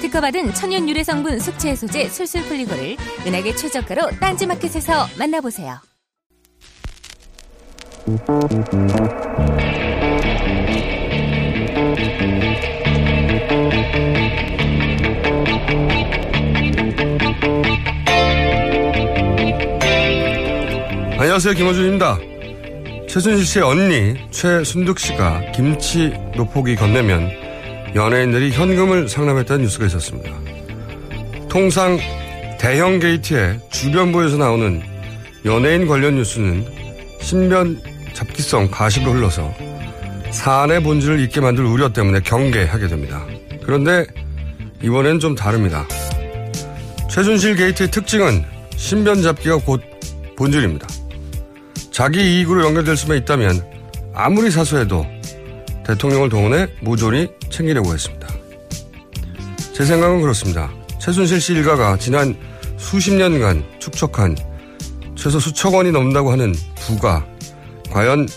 특허받은 천연 유래 성분 숙취 해소제 술술 풀리고를 은하계 최저가로 딴지마켓에서 만나보세요. 안녕하세요 김호준입니다. 최순실 씨의 언니 최순득 씨가 김치 노포기 건네면 연예인들이 현금을 상납했다는 뉴스가 있었습니다. 통상 대형 게이트의 주변부에서 나오는 연예인 관련 뉴스는 신변 잡기성 가십으로 흘러서 사안의 본질을 잊게 만들 우려 때문에 경계하게 됩니다. 그런데 이번엔 좀 다릅니다. 최순실 게이트의 특징은 신변 잡기가 곧 본질입니다. 자기 이익으로 연결될 수만 있다면 아무리 사소해도 대통령을 동원해 모조리 챙기려고 했습니다. 제 생각은 그렇습니다. 최순실 씨 일가가 지난 수십 년간 축적한 최소 수천 원이 넘는다고 하는 부가 과연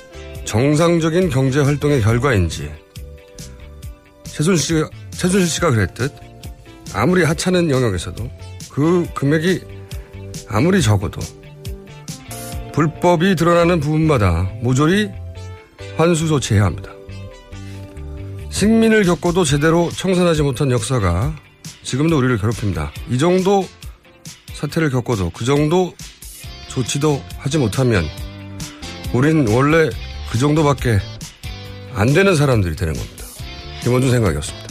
정상적인 경제 활동의 결과인지 최순실 씨가, 최순실 씨가 그랬듯 아무리 하찮은 영역에서도 그 금액이 아무리 적어도 불법이 드러나는 부분마다 모조리 환수 조치해야 합니다. 식민을 겪고도 제대로 청산하지 못한 역사가 지금도 우리를 괴롭힙니다. 이 정도 사태를 겪고도 그 정도 조치도 하지 못하면 우린 원래 그 정도밖에 안 되는 사람들이 되는 겁니다. 김원준 생각이었습니다.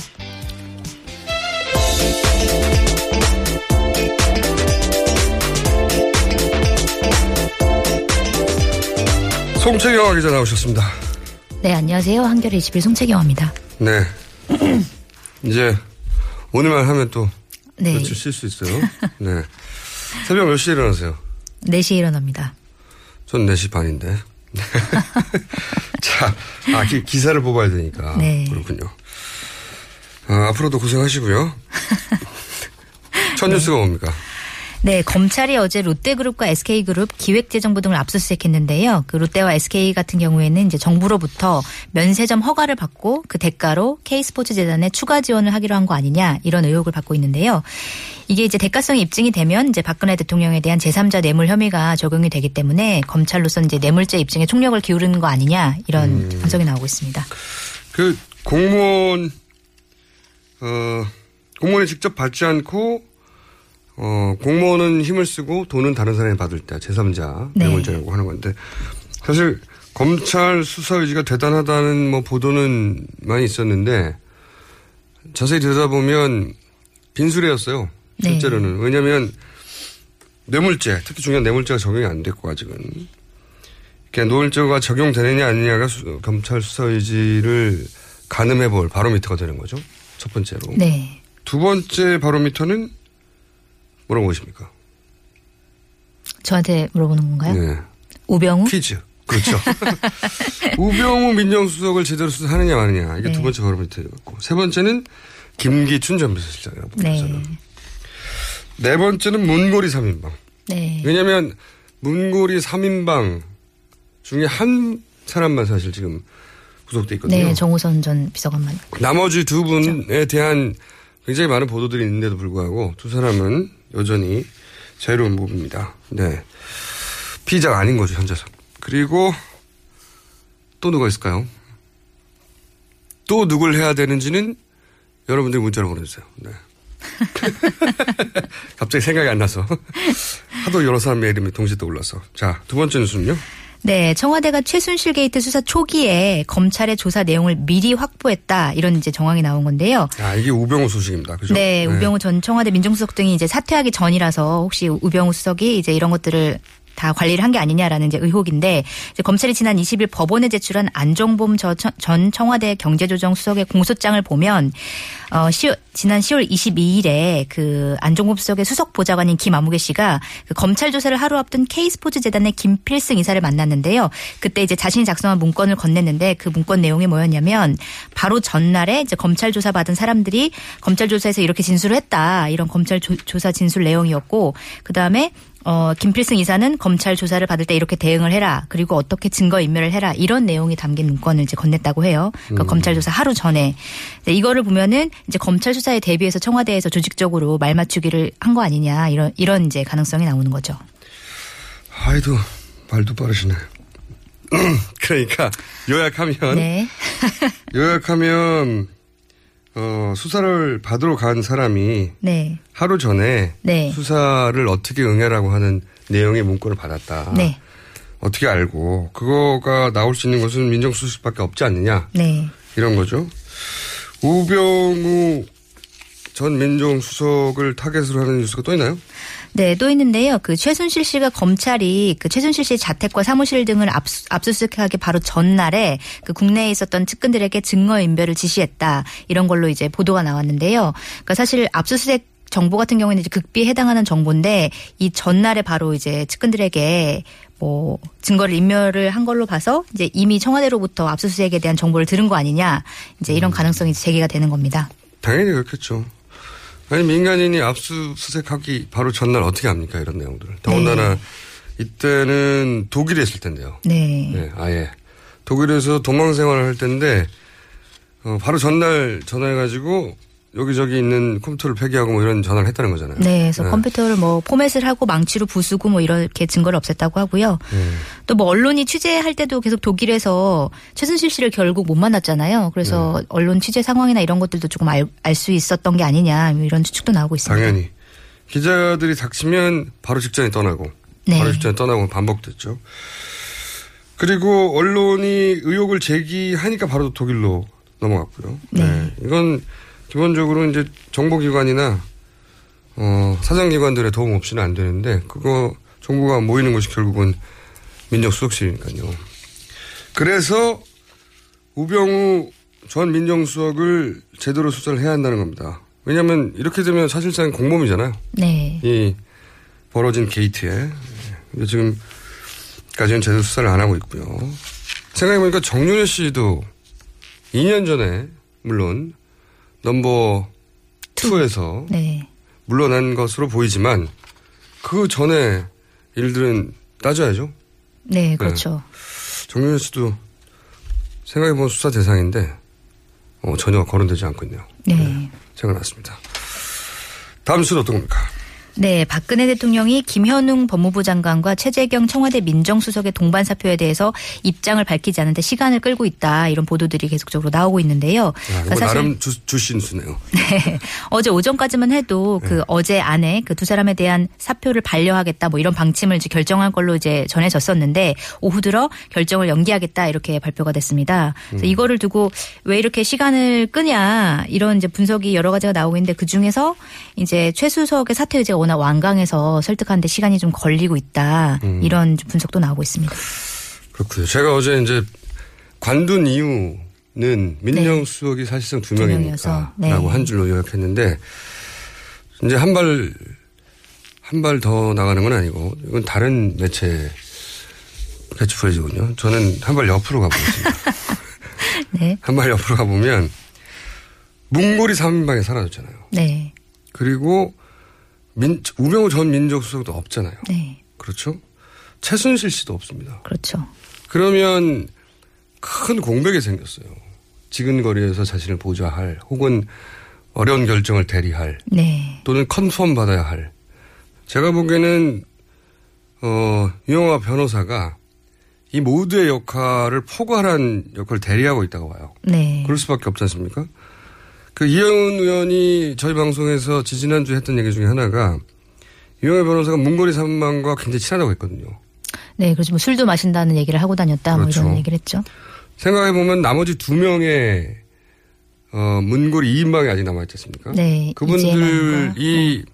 송채경화 기자 나오셨습니다. 네, 안녕하세요. 한겨레 21 송채경화입니다. 네. 이제 오늘만 하면 또 네. 며칠 쉴 수 있어요. 네. 새벽 몇 시에 일어나세요? 4시에 일어납니다. 전 4시 반인데. 자, 아, 기, 기사를 뽑아야 되니까. 네. 그렇군요. 아, 앞으로도 고생하시고요. 첫 뉴스가 뭡니까? 네, 검찰이 어제 롯데그룹과 SK그룹 기획재정부 등을 압수수색했는데요. 그 롯데와 SK 같은 경우에는 이제 정부로부터 면세점 허가를 받고 그 대가로 K스포츠 재단에 추가 지원을 하기로 한 거 아니냐 이런 의혹을 받고 있는데요. 이게 이제 대가성이 입증이 되면 이제 박근혜 대통령에 대한 제3자 뇌물 혐의가 적용이 되기 때문에 검찰로서 이제 뇌물죄 입증에 총력을 기울이는 거 아니냐 이런 분석이 나오고 있습니다. 그 공무원, 어, 공무원이 직접 받지 않고 어, 공무원은 힘을 쓰고 돈은 다른 사람이 받을 때 제3자 네. 뇌물죄라고 하는 건데 사실 검찰 수사 의지가 대단하다는 뭐 보도는 많이 있었는데 자세히 들여다보면 빈수레였어요. 네. 그러니까 노을제가 적용되느냐 아니냐가 수- 검찰 수사 의지를 가늠해 볼 바로미터가 되는 거죠. 첫 번째로. 네. 두 번째 바로미터는 뭐라고 보십니까? 저한테 물어보는 건가요? 네. 우병우? 퀴즈. 그렇죠. 우병우 민정수석을 제대로 수사하느냐 마느냐. 이게 네. 두 번째 바로미터였고. 세 번째는 김기춘 전 비서실장이라고. 네. 저는. 네 번째는 문고리 3인방. 네. 왜냐하면 문고리 3인방 중에 한 사람만 사실 지금 구속돼 있거든요. 네, 정호선 전 비서관만. 나머지 두 분에 대한 굉장히 많은 보도들이 있는데도 불구하고 두 사람은 여전히 자유로운 몸입니다. 네. 피의자가 아닌 거죠, 현재서. 그리고 또 누가 있을까요? 또 누굴 해야 되는지는 여러분들이 문자로 보내주세요. 네. 갑자기 생각이 안 나서. 하도 여러 사람의 이름이 동시에 떠올라서. 자, 두 번째 뉴스는요? 네, 청와대가 최순실 게이트 수사 초기에 검찰의 조사 내용을 미리 확보했다 이런 이제 정황이 나온 건데요. 아, 이게 우병우 소식입니다. 그죠? 네, 우병우 전 청와대 민정수석 등이 이제 사퇴하기 전이라서 혹시 우병우 수석이 이제 이런 것들을 다 관리를 한 게 아니냐라는 이제 의혹인데 이제 검찰이 지난 20일 법원에 제출한 안종범 저- 전 청와대 경제조정 수석의 공소장을 보면 어, 10월, 지난 10월 22일에 그 안종범 수석의 수석 보좌관인 김아무개 씨가 그 검찰 조사를 하루 앞둔 K스포츠 재단의 김필승 이사를 만났는데요. 그때 이제 자신이 작성한 문건을 건넸는데 그 문건 내용이 뭐였냐면 바로 전날에 이제 검찰 조사 받은 사람들이 검찰 조사에서 이렇게 진술을 했다. 이런 검찰 조, 조사 진술 내용이었고 그 다음에 어, 김필승 이사는 검찰 조사를 받을 때 이렇게 대응을 해라. 그리고 어떻게 증거 인멸을 해라. 이런 내용이 담긴 문건을 이제 건넸다고 해요. 그러니까 음. 검찰 조사 하루 전에. 네, 이거를 보면은 이제 검찰 수사에 대비해서 청와대에서 조직적으로 말 맞추기를 한 거 아니냐. 이런, 이런 이제 가능성이 나오는 거죠. 아이도 말도 빠르시네. 그러니까 요약하면 네. 요약하면 어, 수사를 받으러 간 사람이 네. 하루 전에 네. 수사를 어떻게 응해라고 하는 내용의 문건을 받았다. 네. 어떻게 알고 그거가 나올 수 있는 것은 민정수석밖에 없지 않느냐 네. 이런 거죠. 우병우 전 민정수석을 타겟으로 하는 뉴스가 또 있나요? 네, 또 있는데요. 그 최순실 씨가 검찰이 그 최순실 씨 자택과 사무실 등을 압수, 압수수색하기 바로 전날에 그 국내에 있었던 측근들에게 증거 인멸을 지시했다. 이런 걸로 이제 보도가 나왔는데요. 그러니까 사실 압수수색 정보 같은 경우에는 이제 극비에 해당하는 정보인데 이 전날에 바로 이제 측근들에게 뭐 증거를 인멸을 한 걸로 봐서 이제 이미 청와대로부터 압수수색에 대한 정보를 들은 거 아니냐. 이제 이런 가능성이 제기가 되는 겁니다. 당연히 그렇겠죠. 아니 민간인이 압수수색하기 바로 전날 어떻게 합니까 이런 내용들을. 더군다나 이때는 독일에 있을 텐데요. 네. 네, 아예 독일에서 도망 생활을 할 텐데 어, 바로 전날 전화해가지고 여기저기 있는 컴퓨터를 폐기하고 뭐 이런 전화를 했다는 거잖아요. 네, 그래서 컴퓨터를 뭐 포맷을 하고 망치로 부수고 뭐 이렇게 증거를 없앴다고 하고요. 네. 또뭐 언론이 취재할 때도 계속 독일에서 최순실 씨를 결국 못 만났잖아요. 그래서 네. 언론 취재 상황이나 이런 것들도 조금 알수 있었던 게 아니냐 뭐 이런 추측도 나오고 있습니다. 당연히 기자들이 닥치면 바로 직전에 떠나고 네. 바로 직전에 떠나고 반복됐죠. 그리고 언론이 의혹을 제기하니까 바로 독일로 넘어갔고요. 네. 이건 기본적으로 이제 정보기관이나 어, 사정기관들의 도움 없이는 안 되는데 그거 정보가 모이는 것이 결국은 민정수석실이니까요. 그래서 우병우 전 민정수석을 제대로 수사를 해야 한다는 겁니다. 왜냐하면 이렇게 되면 사실상 공범이잖아요. 네. 이 벌어진 게이트에 근데 지금까지는 제대로 수사를 안 하고 있고요. 생각해보니까 정윤혜 씨도 2년 전에 물론 넘버 2에서 네. 물러난 것으로 보이지만 그 전에 일들은 따져야죠. 네, 그렇죠. 정윤혜 씨도 생각해보면 수사 대상인데 어, 전혀 거론되지 않고 있네요. 네. 생각났습니다. 다음 수는 어떤 겁니까? 네, 박근혜 대통령이 김현웅 법무부 장관과 최재경 청와대 민정수석의 동반 사표에 대해서 입장을 밝히지 않는데 시간을 끌고 있다 이런 보도들이 계속적으로 나오고 있는데요. 야, 그러니까 이거 나름 주, 주신수네요. 네. 어제 오전까지만 해도 그 어제 안에 그 두 사람에 대한 사표를 반려하겠다 뭐 이런 방침을 이제 결정한 걸로 이제 전해졌었는데 오후 들어 결정을 연기하겠다 이렇게 발표가 됐습니다. 음. 이거를 두고 왜 이렇게 시간을 끄냐 이런 이제 분석이 여러 가지가 나오고 있는데 그 중에서 이제 최 수석의 사퇴 의제가 워낙 완강해서 설득하는데 시간이 좀 걸리고 있다 음. 이런 분석도 나오고 있습니다. 그렇군요. 제가 어제 이제 관둔 이유는 민정수석이 사실상 두두 명이니까 명이어서, 네. 라고 한 줄로 요약했는데 이제 한 발 한 발 더 나가는 건 아니고 이건 다른 매체 캐치프레이즈군요. 저는 한 발 옆으로 가보겠습니다. 네. 한 발 옆으로 가보면 문고리 3인방에 사라졌잖아요. 네. 그리고 민, 우병우 전 민정수석도 없잖아요. 네. 그렇죠? 최순실 씨도 없습니다. 그렇죠. 그러면 큰 공백이 생겼어요. 지근거리에서 자신을 보좌할 혹은 어려운 결정을 대리할 네. 또는 컨펌 받아야 할 제가 보기에는 어, 유영아 변호사가 이 모두의 역할을 포괄한 역할을 대리하고 있다고 봐요. 네. 그럴 수밖에 없지 않습니까? 그 이영훈 의원이 저희 방송에서 지지난주에 했던 얘기 중에 하나가 유영아 변호사가 문고리 삼만과 굉장히 친하다고 했거든요. 네. 그렇죠. 뭐 술도 마신다는 얘기를 하고 다녔다. 그렇죠. 뭐 이런 얘기를 했죠. 생각해 보면 나머지 두 명의 어, 문고리 2인방이 아직 남아있지 않습니까? 네, 그분들이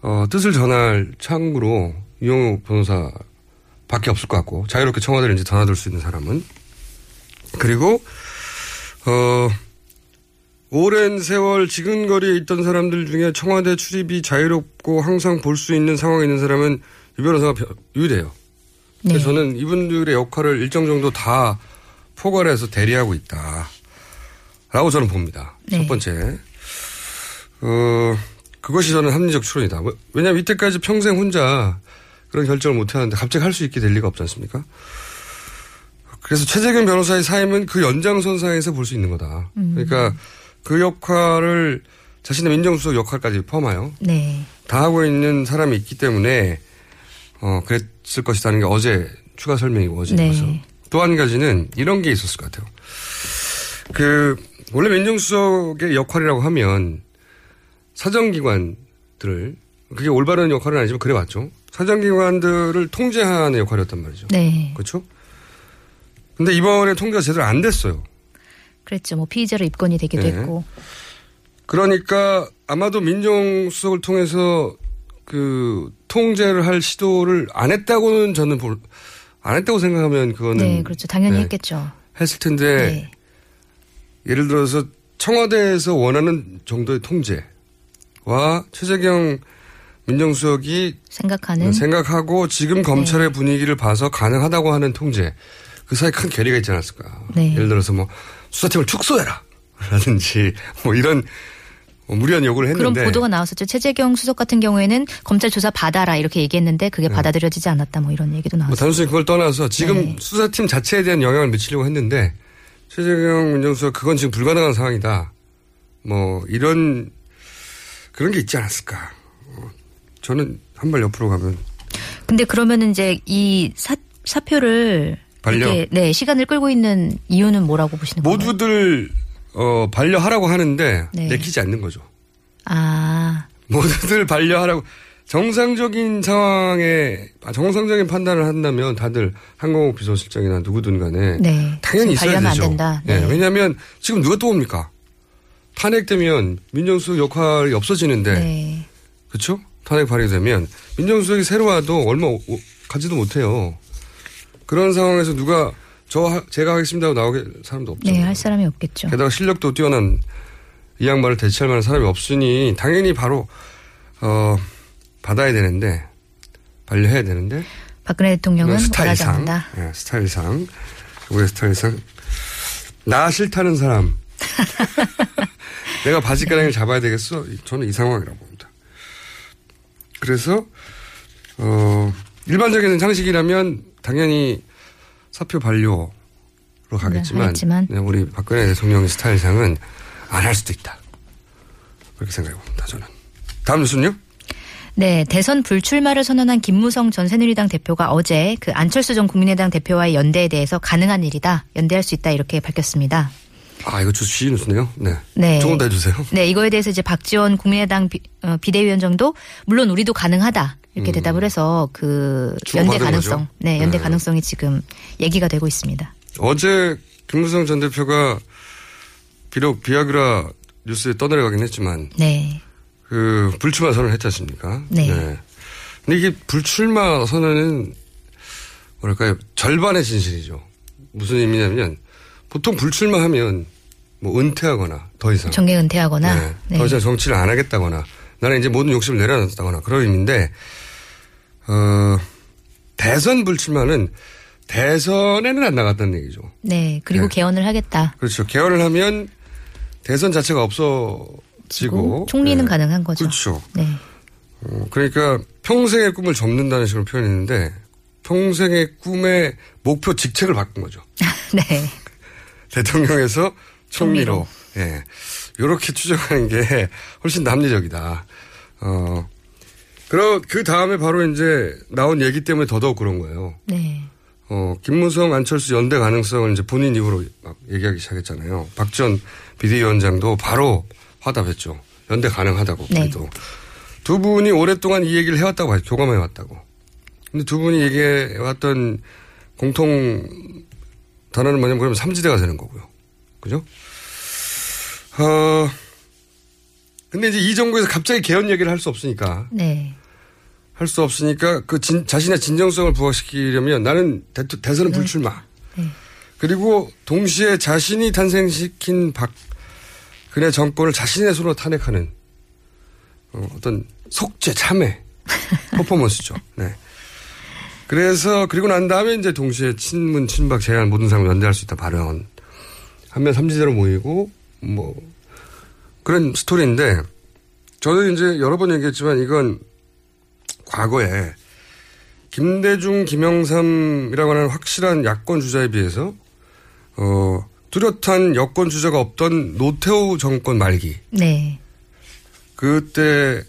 어, 뜻을 전할 창구로 이용우 변호사 밖에 없을 것 같고 자유롭게 청와대를 이제 드나들 수 있는 사람은 그리고 어, 오랜 세월 지근거리에 있던 사람들 중에 청와대 출입이 자유롭고 항상 볼 수 있는 상황에 있는 사람은 유 변호사가 벼- 유일해요. 네. 그래서 저는 이분들의 역할을 일정 정도 다 포괄해서 대리하고 있다. 라고 저는 봅니다. 네. 첫 번째. 어, 그것이 저는 합리적 추론이다. 왜- 왜냐하면 이때까지 평생 혼자 그런 결정을 못 해왔는데 갑자기 할 수 있게 될 리가 없지 않습니까? 그래서 최재경 변호사의 사임은 그 연장선상에서 볼 수 있는 거다. 음. 그러니까 그 역할을 자신의 민정수석 역할까지 포함하여 네. 다 하고 있는 사람이 있기 때문에 어 그랬을 것이라는 게 어제 추가 설명이고 어제 네. 서또한 가지는 이런 게 있었을 것 같아요. 그 원래 민정수석의 역할이라고 하면 사정기관들을 그게 올바른 역할은 아니지만 그래 왔죠. 사정기관들을 통제하는 역할이었단 말이죠. 네. 그렇죠? 근데 이번에 통제가 제대로 안 됐어요. 그랬죠. 뭐 피의자로 입건이 되기도 네. 했고. 그러니까 아마도 민정수석을 통해서 그 통제를 할 시도를 안 했다고는 저는 볼, 안 했다고 생각하면 그거는 네. 그렇죠. 당연히 네, 했겠죠. 했을 텐데 네. 예를 들어서 청와대에서 원하는 정도의 통제와 최재경 민정수석이 생각하는 생각하고 지금 검찰의 네. 분위기를 봐서 가능하다고 하는 통제 그 사이 큰 괴리가 있지 않았을까. 네. 예를 들어서 뭐 수사팀을 축소해라 라든지 뭐 이런 뭐 무리한 요구를 그런 했는데 보도가 나왔었죠. 최재경 수석 같은 경우에는 검찰 조사 받아라 이렇게 얘기했는데 그게 받아들여지지 않았다 뭐 이런 얘기도 뭐 나왔어요. 단순히 그걸 떠나서 지금 네. 수사팀 자체에 대한 영향을 미치려고 했는데 최재경 민정수석 그건 지금 불가능한 상황이다. 뭐 이런 그런 게 있지 않았을까. 어, 저는 한 발 옆으로 가면 근데 그러면은 이제 이 사, 사표를 반려. 이렇게, 네 시간을 끌고 있는 이유는 뭐라고 보시는 거예요? 모두들 어, 반려하라고 하는데 네. 내키지 않는 거죠. 아 모두들 반려하라고 정상적인 상황에 아, 정상적인 판단을 한다면 다들 항공호 비서실장이나 누구든 간에 네. 당연히 있어야 되죠. 안 된다. 예, 네. 왜냐하면 지금 누가 또 옵니까? 탄핵되면 민정수석 역할이 없어지는데 네. 그렇죠? 탄핵 발의되면 민정수석이 새로 와도 얼마 가지도 못해요. 그런 상황에서 누가 저 하- 제가 하겠습니다 하고 나오게 사람도 없죠. 네, 할 사람이 없겠죠. 게다가 실력도 뛰어난 이 양반을 대체할 만한 사람이 없으니 당연히 바로 어 받아야 되는데 반려해야 되는데 박근혜 대통령은 스타일상. 예, 스타일상 우리 스타일상 나 싫다는 사람 내가 바지가랑이를 잡아야 되겠어 저는 이 상황이라고 봅니다. 그래서 어 일반적인 상식이라면 당연히 사표 반려로 가겠지만 하겠지만. 네, 우리 박근혜 대통령의 스타일상은 안 할 수도 있다. 그렇게 생각해 봅니다. 저는 다음 뉴스는요? 네, 대선 불출마를 선언한 김무성 전 새누리당 대표가 어제 그 안철수 전 국민의당 대표와의 연대에 대해서 가능한 일이다, 연대할 수 있다 이렇게 밝혔습니다. 아 이거 주시 뉴스네요. 네. 네. 조금 더 해주세요. 네, 이거에 대해서 이제 박지원 국민의당 비, 어, 비대위원장도 물론 우리도 가능하다 이렇게 음. 대답을 해서 그 연대 가능성, 거죠? 네, 연대 네. 가능성이 지금 얘기가 되고 있습니다. 어제 김무성 전 대표가 비록 비아그라 뉴스에 떠내려가긴 했지만 네, 그 불출마 선언을 했지 않습니까? 네. 근데 이게 불출마 선언은 뭐랄까요 절반의 진실이죠. 무슨 의미냐면 보통 불출마하면 뭐 은퇴하거나 더 이상 정계 은퇴하거나 네, 네. 더 이상 정치를 안 하겠다거나 나는 이제 모든 욕심을 내려놨다거나 그런 의미인데 어, 대선 불출마는 대선에는 안 나갔다는 얘기죠. 네, 그리고 네. 개헌을 하겠다. 그렇죠. 개헌을 하면 대선 자체가 없어지고 총리는 네. 가능한 거죠. 그렇죠. 네. 어, 그러니까 평생의 꿈을 접는다는 식으로 표현했는데 평생의 꿈의 목표 직책을 바꾼 거죠. 네. 대통령에서 총리로. 예. 요렇게 추정하는 게 훨씬 합리적이다. 어, 그러, 그 다음에 바로 이제 나온 얘기 때문에 더더욱 그런 거예요. 네. 어, 김무성, 안철수 연대 가능성을 이제 본인 입으로 막 얘기하기 시작했잖아요. 박전 비대위원장도 바로 화답했죠. 연대 가능하다고. 네. 그래도. 두 분이 오랫동안 이 얘기를 해왔다고 하죠. 교감해왔다고. 근데 두 분이 얘기해왔던 공통 단어는 뭐냐면 그러면 삼지대가 되는 거고요. 그죠? 어, 근데 이제 이 정부에서 갑자기 개헌 얘기를 할 수 없으니까 네. 할 수 없으니까 그 진- 자신의 진정성을 부각시키려면 나는 대, 대선은 불출마. 네. 그리고 동시에 자신이 탄생시킨 박근혜 정권을 자신의 손으로 탄핵하는 어, 어떤 속죄, 참회 퍼포먼스죠. 네. 그래서 그리고 난 다음에 이제 동시에 친문, 친박, 제한 모든 사람을 연대할 수 있다 발언. 하면 삼지대로 모이고 뭐 그런 스토리인데 저는 이제 여러 번 얘기했지만 이건 과거에 김대중, 김영삼이라고 하는 확실한 야권 주자에 비해서 어 뚜렷한 여권 주자가 없던 노태우 정권 말기 네. 그때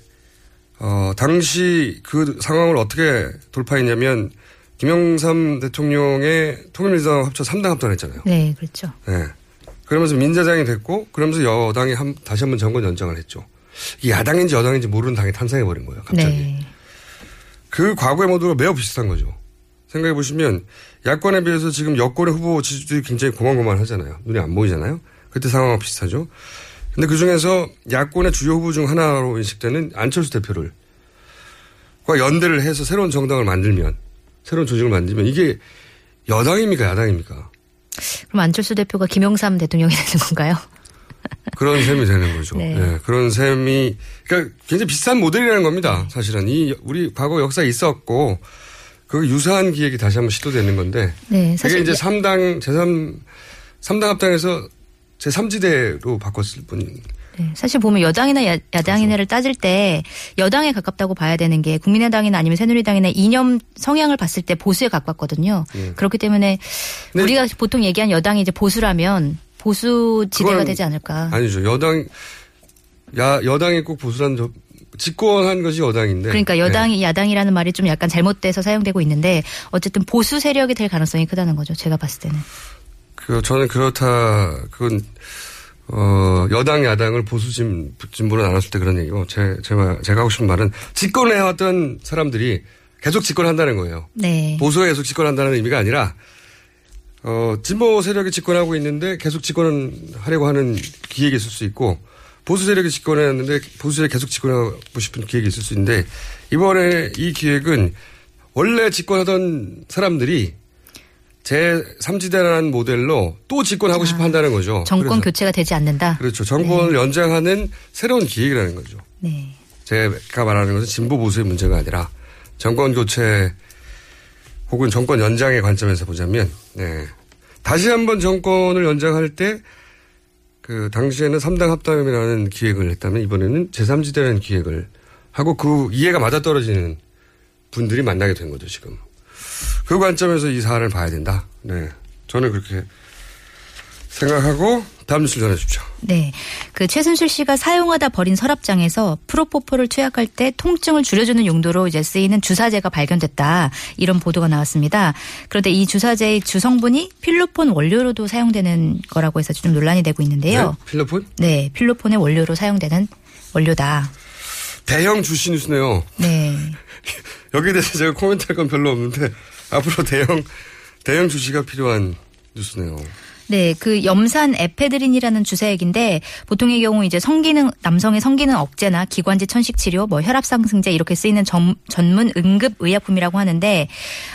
어 당시 그 상황을 어떻게 돌파했냐면 김영삼 대통령의 통일민주당 합쳐 3당 합당했잖아요. 네, 그렇죠. 네. 그러면서 민자당이 됐고 그러면서 여당이 한, 다시 한번 정권 연장을 했죠. 이 야당인지 여당인지 모르는 당이 탄생해버린 거예요. 갑자기. 네. 그 과거의 모두가 매우 비슷한 거죠. 생각해 보시면 야권에 비해서 지금 여권의 후보 지지율이 굉장히 고만고만하잖아요. 눈에 안 보이잖아요. 그때 상황과 비슷하죠. 근데 그 중에서 야권의 주요 후보 중 하나로 인식되는 안철수 대표를 과 연대를 해서 새로운 정당을 만들면 새로운 조직을 만들면 이게 여당입니까 야당입니까? 그럼 안철수 대표가 김영삼 대통령이 되는 건가요? 그런 셈이 되는 거죠. 네. 예, 그런 셈이 그러니까 굉장히 비슷한 모델이라는 겁니다. 사실은 이 우리 과거 역사에 있었고 그 유사한 기획이 다시 한번 시도되는 건데 네, 그게 사실 이제 야- 3당 제3 3당 합당에서 제3지대로 바꿨을 뿐. 네, 사실 보면 여당이나 야, 야당이나를 따질 때 여당에 가깝다고 봐야 되는 게 국민의당이나 아니면 새누리당이나 이념 성향을 봤을 때 보수에 가깝거든요. 예. 그렇기 때문에 네. 우리가 보통 얘기한 여당이 이제 보수라면 보수 지대가 되지 않을까. 아니죠. 여당 야 여당이 꼭 보수라는 저 집권한 것이 여당인데. 그러니까 네. 여당이 야당이라는 말이 좀 약간 잘못돼서 사용되고 있는데 어쨌든 보수 세력이 될 가능성이 크다는 거죠. 제가 봤을 때는. 그 저는 그렇다. 그건 어 여당 야당을 보수 진 진보로 나눴을 때 그런 얘기고 제 제가 제가 하고 싶은 말은 집권해 왔던 사람들이 계속 집권한다는 거예요. 네. 보수가 계속 집권한다는 의미가 아니라 어 진보 세력이 집권하고 있는데 계속 집권하려고 하는 기획이 있을 수 있고 보수 세력이 집권했는데 보수 세력이 계속 집권하고 싶은 기획이 있을 수 있는데 이번에 이 기획은 원래 집권하던 사람들이 제 3지대라는 모델로 또 집권하고 싶어 한다는 거죠. 아, 정권 교체가 되지 않는다. 그렇죠. 정권을 연장하는 새로운 기획이라는 거죠. 네. 제가 말하는 것은 진보 보수의 문제가 아니라 정권 교체 혹은 정권 연장의 관점에서 보자면 네. 다시 한번 정권을 연장할 때 그 당시에는 3당 합당이라는 기획을 했다면 이번에는 제3지대라는 기획을 하고 그 이해가 맞아떨어지는 분들이 만나게 된 거죠 지금. 그 관점에서 이 사안을 봐야 된다. 네. 저는 그렇게 생각하고 다음 뉴스 전해 주십시오. 네. 그 최순실 씨가 사용하다 버린 서랍장에서 프로포폴을 투약할 때 통증을 줄여주는 용도로 이제 쓰이는 주사제가 발견됐다. 이런 보도가 나왔습니다. 그런데 이 주사제의 주성분이 필로폰 원료로도 사용되는 거라고 해서 좀 논란이 되고 있는데요. 네? 필로폰? 네. 필로폰의 원료로 사용되는 원료다. 대형 주시 뉴스네요. 네. 여기에 대해서 제가 코멘트 할 건 별로 없는데 앞으로 대형 대형 주시가 필요한 뉴스네요. 네, 그 염산 에페드린이라는 주사액인데 보통의 경우 이제 성기능 남성의 성기능 억제나 기관지 천식 치료, 뭐 혈압 상승제 이렇게 쓰이는 전, 전문 응급 의약품이라고 하는데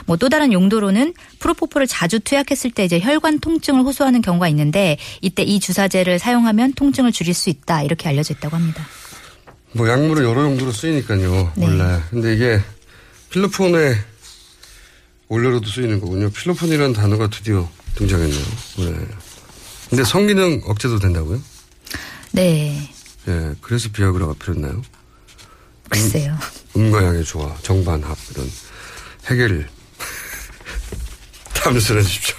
뭐 또 다른 용도로는 프로포폴을 자주 투약했을 때 이제 혈관 통증을 호소하는 경우가 있는데 이때 이 주사제를 사용하면 통증을 줄일 수 있다 이렇게 알려져 있다고 합니다. 뭐 약물은 여러 용도로 쓰이니까요. 네. 원래. 근데 이게 필로폰에 원료로도 쓰이는 거군요. 필로폰이라는 단어가 드디어 등장했네요. 네. 근데 성기능 억제도 된다고요? 네, 예. 그래서 비아그라가 필요했나요? 글쎄요. 음 과 양의 조화, 정반합 이런 해결. 다음 뉴스 해 주십시오.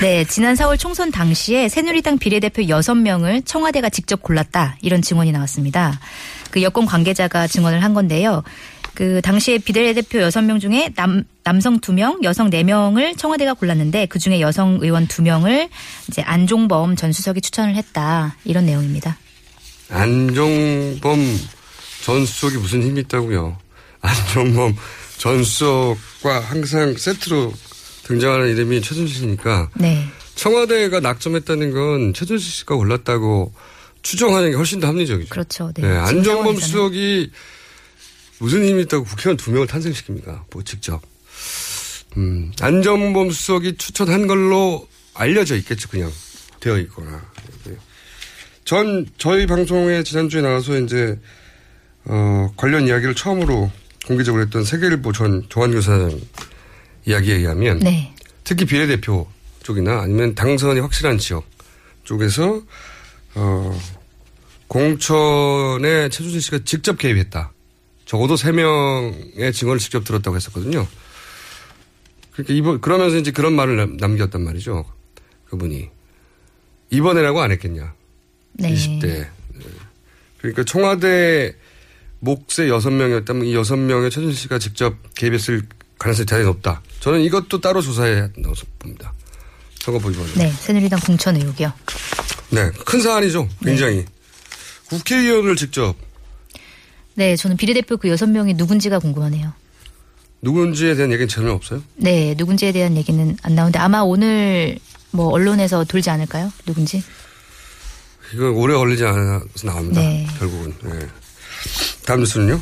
네, 지난 4월 총선 당시에 새누리당 비례대표 6명을 청와대가 직접 골랐다. 이런 증언이 나왔습니다. 그 여권 관계자가 증언을 한 건데요. 그 당시에 비례대표 6명 중에 남, 남성 2명, 여성 4명을 청와대가 골랐는데 그 중에 여성 의원 2명을 이제 안종범 전 수석이 추천을 했다. 이런 내용입니다. 안종범 전 수석이 무슨 힘이 있다고요? 안종범 전 수석과 항상 세트로 등장하는 이름이 최순실 씨니까 네. 청와대가 낙점했다는 건 최순실 씨가 올랐다고 추정하는 게 훨씬 더 합리적이죠. 그렇죠. 네. 네, 안종범. 수석이 무슨 힘이 있다고 국회의원 두 명을 탄생시킵니까? 뭐 직접. 음, 안종범 수석이 추천한 걸로 알려져 있겠죠, 그냥. 되어 있거나. 전, 저희 방송에 지난주에 나와서 이제, 어, 관련 이야기를 처음으로 공개적으로 했던 세계일보 전 조한교사장 이야기에 의하면 네. 특히 비례대표 쪽이나 아니면 당선이 확실한 지역 쪽에서 어 공천에 최준실 씨가 직접 개입했다. 적어도 세 명의 증언을 직접 들었다고 했었거든요. 그러니까 이번 그러면서 이제 그런 말을 남- 남겼단 말이죠. 그분이 이번에라고 안 했겠냐. 네. 20대. 그러니까 청와대 목세 여섯 명이었다면 이 여섯 명의 최준실 씨가 직접 개입했을 가능성이 대단히 높다. 저는 이것도 따로 조사해야 한다고 봅니다. 선거법 위반. 네. 새누리당 공천 의혹이요. 네. 큰 사안이죠. 굉장히. 국회의원을 직접 네. 저는 비례대표 그 6명이 누군지가 궁금하네요. 누군지에 대한 얘기는 전혀 없어요. 네, 누군지에 대한 얘기는 안 나오는데 아마 오늘 뭐 언론에서 돌지 않을까요? 누군지? 이거 오래 걸리지 않아서 나옵니다. 네. 결국은. 네. 다음 뉴스는요?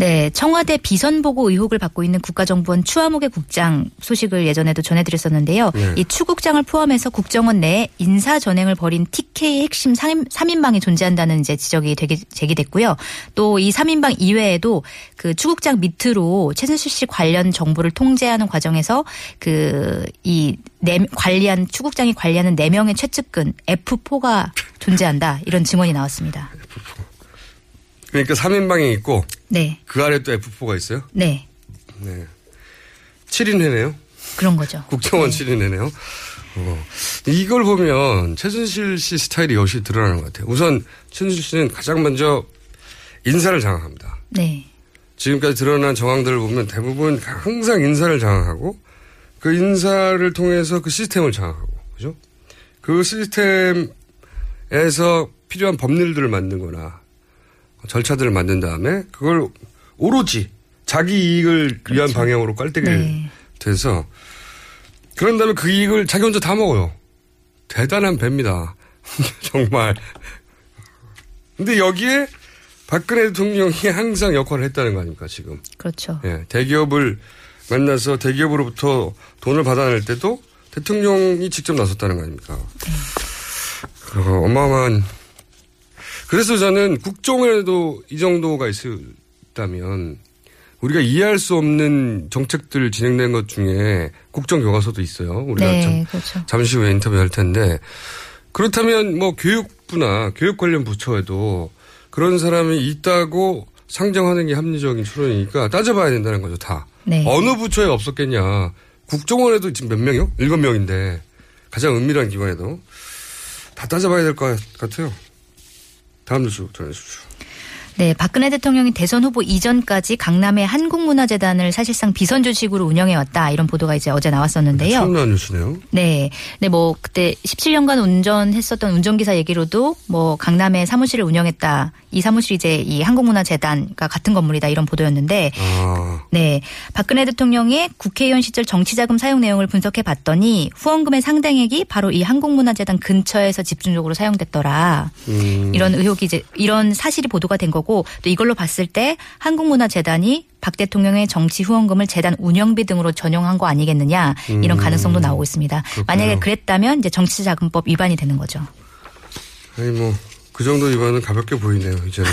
네, 청와대 비선 보고 의혹을 받고 있는 국가정보원 추하목의 국장 소식을 예전에도 전해드렸었는데요. 네. 이 추 국장을 포함해서 국정원 내에 인사 전횡을 벌인 TK 핵심 3인, 방이 존재한다는 이제 지적이 되게 제기됐고요. 또 이 3인방 이외에도 그 추 국장 밑으로 최순실 씨 관련 정보를 통제하는 과정에서 그이 관리한 추국장이 관리하는 4명의 최측근 F4가 존재한다 이런 증언이 나왔습니다. 그러니까 3인방이 있고 네, 그 아래 또 F4가 있어요? 네 네. 7인회네요. 그런 거죠. 국정원 7인회네요. 어. 이걸 보면 최순실 씨 스타일이 여실히 드러나는 것 같아요. 우선 최순실 씨는 가장 먼저 인사를 장악합니다. 네. 지금까지 드러난 정황들을 보면 대부분 항상 인사를 장악하고 그 인사를 통해서 그 시스템을 장악하고 그죠? 그 시스템에서 필요한 법률들을 만들거나 절차들을 만든 다음에 그걸 오로지 자기 이익을 위한 방향으로 깔때기를 네. 돼서 그런 다음에 그 이익을 자기 혼자 다 먹어요. 대단한 배입니다. 정말. 근데 여기에 박근혜 대통령이 항상 역할을 했다는 거 아닙니까, 지금. 그렇죠. 예, 대기업을 만나서 대기업으로부터 돈을 받아낼 때도 대통령이 직접 나섰다는 거 아닙니까? 그 어마어마한. 그래서 저는 국정에도 이 정도가 있었다면 우리가 이해할 수 없는 정책들 진행된 것 중에 국정 교과서도 있어요. 우리가 네, 참- 그렇죠. 잠시 후에 인터뷰할 텐데 그렇다면 뭐 교육부나 교육 관련 부처에도 그런 사람이 있다고 상정하는 게 합리적인 추론이니까 따져봐야 된다는 거죠, 다. 네. 어느 부처에 없었겠냐. 국정원에도 지금 몇 명이요? 일곱 명인데 가장 은밀한 기관에도 다 따져봐야 될 것 같아요. 다음 뉴스 전해주십시오. 네, 박근혜 대통령이 대선 후보 이전까지 강남의 한국문화재단을 사실상 비선 주식으로 운영해왔다 이런 보도가 이제 어제 나왔었는데요. 처음 나온 뉴스네요. 네, 네, 뭐 그때 17년간 운전했었던 운전기사 얘기로도 뭐 강남에 사무실을 운영했다. 이 사무실이 이제 이 한국문화재단과 같은 건물이다 이런 보도였는데, 아, 네, 박근혜 대통령의 국회의원 시절 정치자금 사용 내용을 분석해 봤더니 후원금의 상당액이 바로 이 한국문화재단 근처에서 집중적으로 사용됐더라. 음. 이런 의혹이 이제 이런 사실이 보도가 된 거고 또 이걸로 봤을 때 한국문화재단이 박 대통령의 정치 후원금을 재단 운영비 등으로 전용한 거 아니겠느냐 이런 음. 가능성도 나오고 있습니다. 그렇군요. 만약에 그랬다면 이제 정치자금법 위반이 되는 거죠. 아니 뭐 그 정도 위반은 가볍게 보이네요. 이제는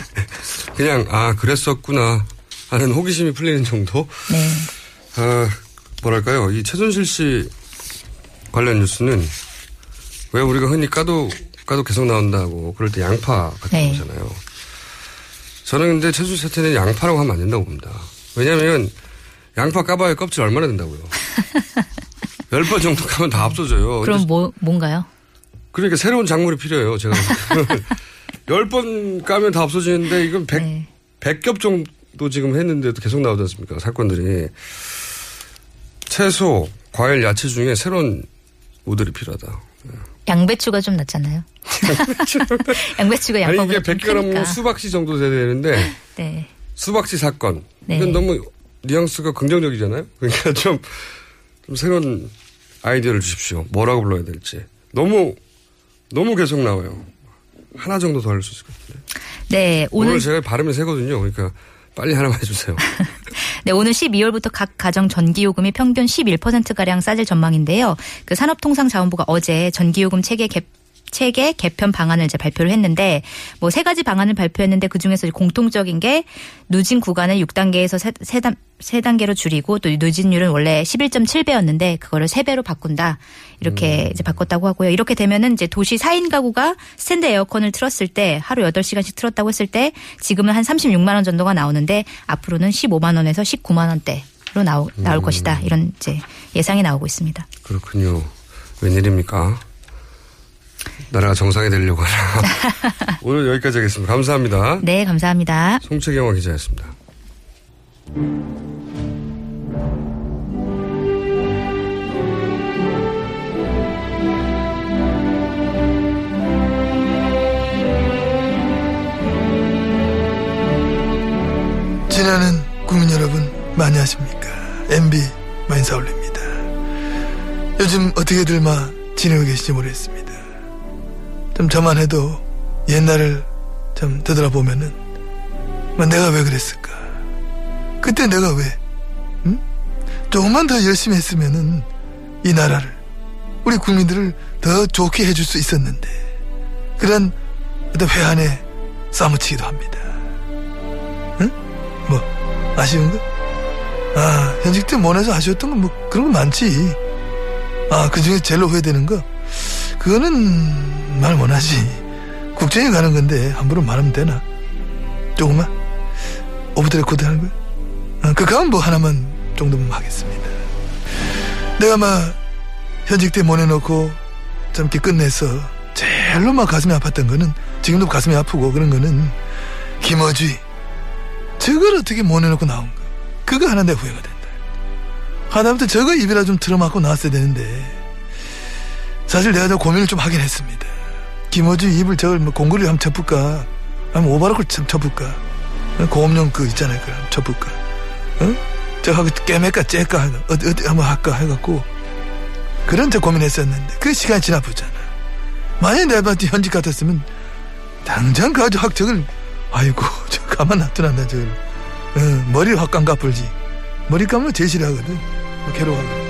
그냥 아 그랬었구나 하는 호기심이 풀리는 정도. 네. 아 뭐랄까요 이 최순실 씨 관련 뉴스는 왜 우리가 흔히 까도 까도 계속 나온다고 그럴 때 양파 같은 네. 거잖아요. 저는 근데 최순실 사태는 양파라고 하면 안 된다고 봅니다. 왜냐하면 양파 까봐야 껍질 얼마나 된다고요. 열 번 정도 까면 다 없어져요. 그럼 뭐 뭔가요? 그러니까 새로운 작물이 필요해요. 제가 열 번 까면 다 없어지는데 이건 백 네. 백겹 정도 지금 했는데도 계속 나오지 않습니까? 사건들이 채소, 과일, 야채 중에 새로운 모델이 필요하다. 양배추가 좀 낫잖아요. 양배추가 아니 양파보다 이게 좀 100g 크니까. 수박씨 정도 돼야 되는데 네. 수박씨 사건 네. 이건 너무 뉘앙스가 긍정적이잖아요. 그러니까 좀, 좀 새로운 아이디어를 주십시오. 뭐라고 불러야 될지 너무 너무 계속 나와요. 하나 정도 더 할 수 있을 것 같아요. 네, 오늘, 오늘 제가 발음이 세거든요. 그러니까 빨리 하나만 해주세요. 네, 오늘 12월부터 각 가정 전기요금이 평균 11%가량 싸질 전망인데요. 그 산업통상자원부가 어제 전기요금 체계 개 체계 개편 방안을 이제 발표를 했는데 뭐 세 가지 방안을 발표했는데 그 중에서 공통적인 게 누진 구간을 6단계에서 세, 세, 단, 세 단계로 줄이고 또 누진율은 원래 11.7배였는데 그거를 3배로 바꾼다. 이렇게 이제 바꿨다고 하고요. 이렇게 되면은 이제 도시 4인 가구가 스탠드 에어컨을 틀었을 때 하루 8시간씩 틀었다고 했을 때 지금은 한 36만 원 정도가 나오는데 앞으로는 15만 원에서 19만 원대 로 나오, 나올 것이다. 이런 이제 예상이 나오고 있습니다. 그렇군요. 웬일입니까? 나라가 정상이 되려고 하나. 오늘 여기까지 하겠습니다. 감사합니다. 네, 감사합니다. 송채경화 기자였습니다. 지나는 국민 여러분 많이 하십니까? MB 마인사 올립니다. 요즘 어떻게들 막 지내고 계신지 모르겠습니다. 좀 저만 해도 옛날을 좀 되돌아보면은 뭐 내가 왜 그랬을까? 그때 내가 왜? 응? 조금만 더 열심히 했으면은 이 나라를 우리 국민들을 더 좋게 해줄 수 있었는데 그런 어떤 회한에 싸무치기도 합니다. 응? 뭐 아쉬운 거? 아 현직 때 못해서 아쉬웠던 건뭐 그런 거 많지. 아 그 중에 제일로 후회되는 거 그거는 말 못하지. 국정에 관한 건데 함부로 말하면 되나? 조금만 off the record 하는 거야? 아, 그 가면 뭐 하나만 정도만 하겠습니다. 내가 막 현직 때 보내놓고 짧게 끝내서 제일로 막 가슴이 아팠던 거는 지금도 가슴이 아프고 그런 거는 김어준이 저걸 어떻게 보내놓고 나온 거 그거 하나 내 후회가 된다. 하다못해 저거 입이라 좀 틀어막고 나왔어야 되는데 사실 내가 저 고민을 좀 하긴 했습니다. 김어주의 입을 저걸 뭐 공구리 한번 쳐볼까? 아니면 오바로크를 참 쳐볼까? 고음용 그 있잖아요. 그 한번 쳐볼까? 응? 저 하고 깨매까 째까 어디 어디 한번 할까 해갖고 그런 저 고민했었는데 그 시간이 지나 보잖아. 만약 내가 현직 같았으면 당장 가지고 확 저걸 아이고 저 가만 놔두나 나 저걸. 응, 머리를 확 감가 불지. 머리 감는 거 제일 싫어하거든. 뭐 괴로워하거든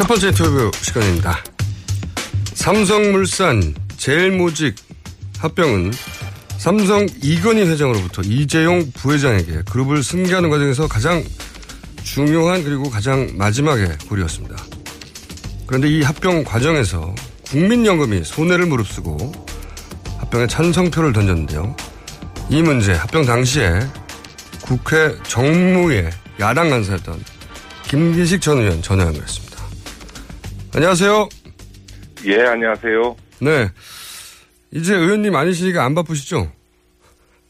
첫 번째 인터뷰 시간입니다. 삼성물산 제일모직 합병은 삼성 이건희 회장으로부터 이재용 부회장에게 그룹을 승계하는 과정에서 가장 중요한 그리고 가장 마지막의 골이었습니다. 그런데 이 합병 과정에서 국민연금이 손해를 무릅쓰고 합병에 찬성표를 던졌는데요. 이 문제 합병 당시에 국회 정무의 야당 간사였던 김기식 전 의원 전화 연결했습니다. 안녕하세요. 예, 안녕하세요. 네. 이제 의원님 아니시니까 안 바쁘시죠?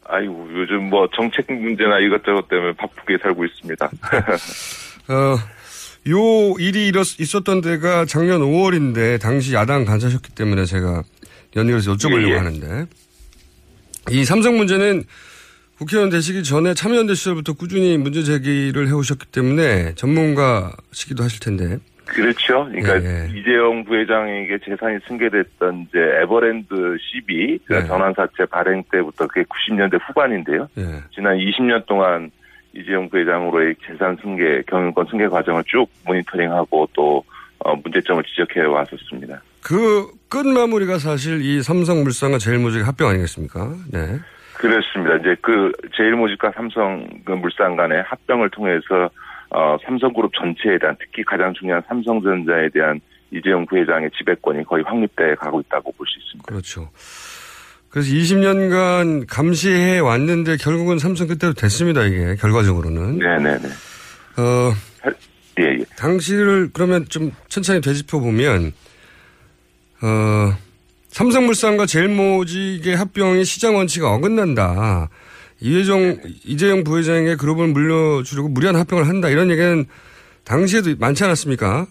아이고, 요즘 뭐 정책 문제나 이것저것 때문에 바쁘게 살고 있습니다. 어, 요 일이 일었, 있었던 데가 작년 5월인데 당시 야당 간사셨기 때문에 제가 연결해서 여쭤보려고 예, 예. 하는데 이 삼성 문제는 국회의원 되시기 전에 참여연대 시절부터 꾸준히 문제 제기를 해오셨기 때문에 전문가시기도 하실 텐데 그렇죠. 그러니까 예, 예. 이재용 부회장에게 재산이 승계됐던 이제 에버랜드 CB 그 예. 전환사채 발행 때부터 그게 90년대 후반인데요. 예. 지난 20년 동안 이재용 부회장으로의 재산 승계, 경영권 승계 과정을 쭉 모니터링하고 또 어, 문제점을 지적해 왔었습니다. 그 끝마무리가 사실 이 삼성물산과 제일모직 합병 아니겠습니까? 네. 그렇습니다. 이제 그 제일모직과 삼성 그 물산 간의 합병을 통해서 어, 삼성그룹 전체에 대한 특히 가장 중요한 삼성전자에 대한 이재용 부회장의 지배권이 거의 확립돼 가고 있다고 볼 수 있습니다. 그렇죠. 그래서 20년간 감시해 왔는데 결국은 삼성 그때로 됐습니다, 이게, 결과적으로는. 네네네. 어, 예, 예. 당시를 그러면 좀 천천히 되짚어 보면, 어, 삼성물산과 제일모직의 합병이 시장 원칙에 어긋난다. 이회종, 이재용 부회장에게 그룹을 물려주려고 무리한 합병을 한다. 이런 얘기는 당시에도 많지 않았습니까?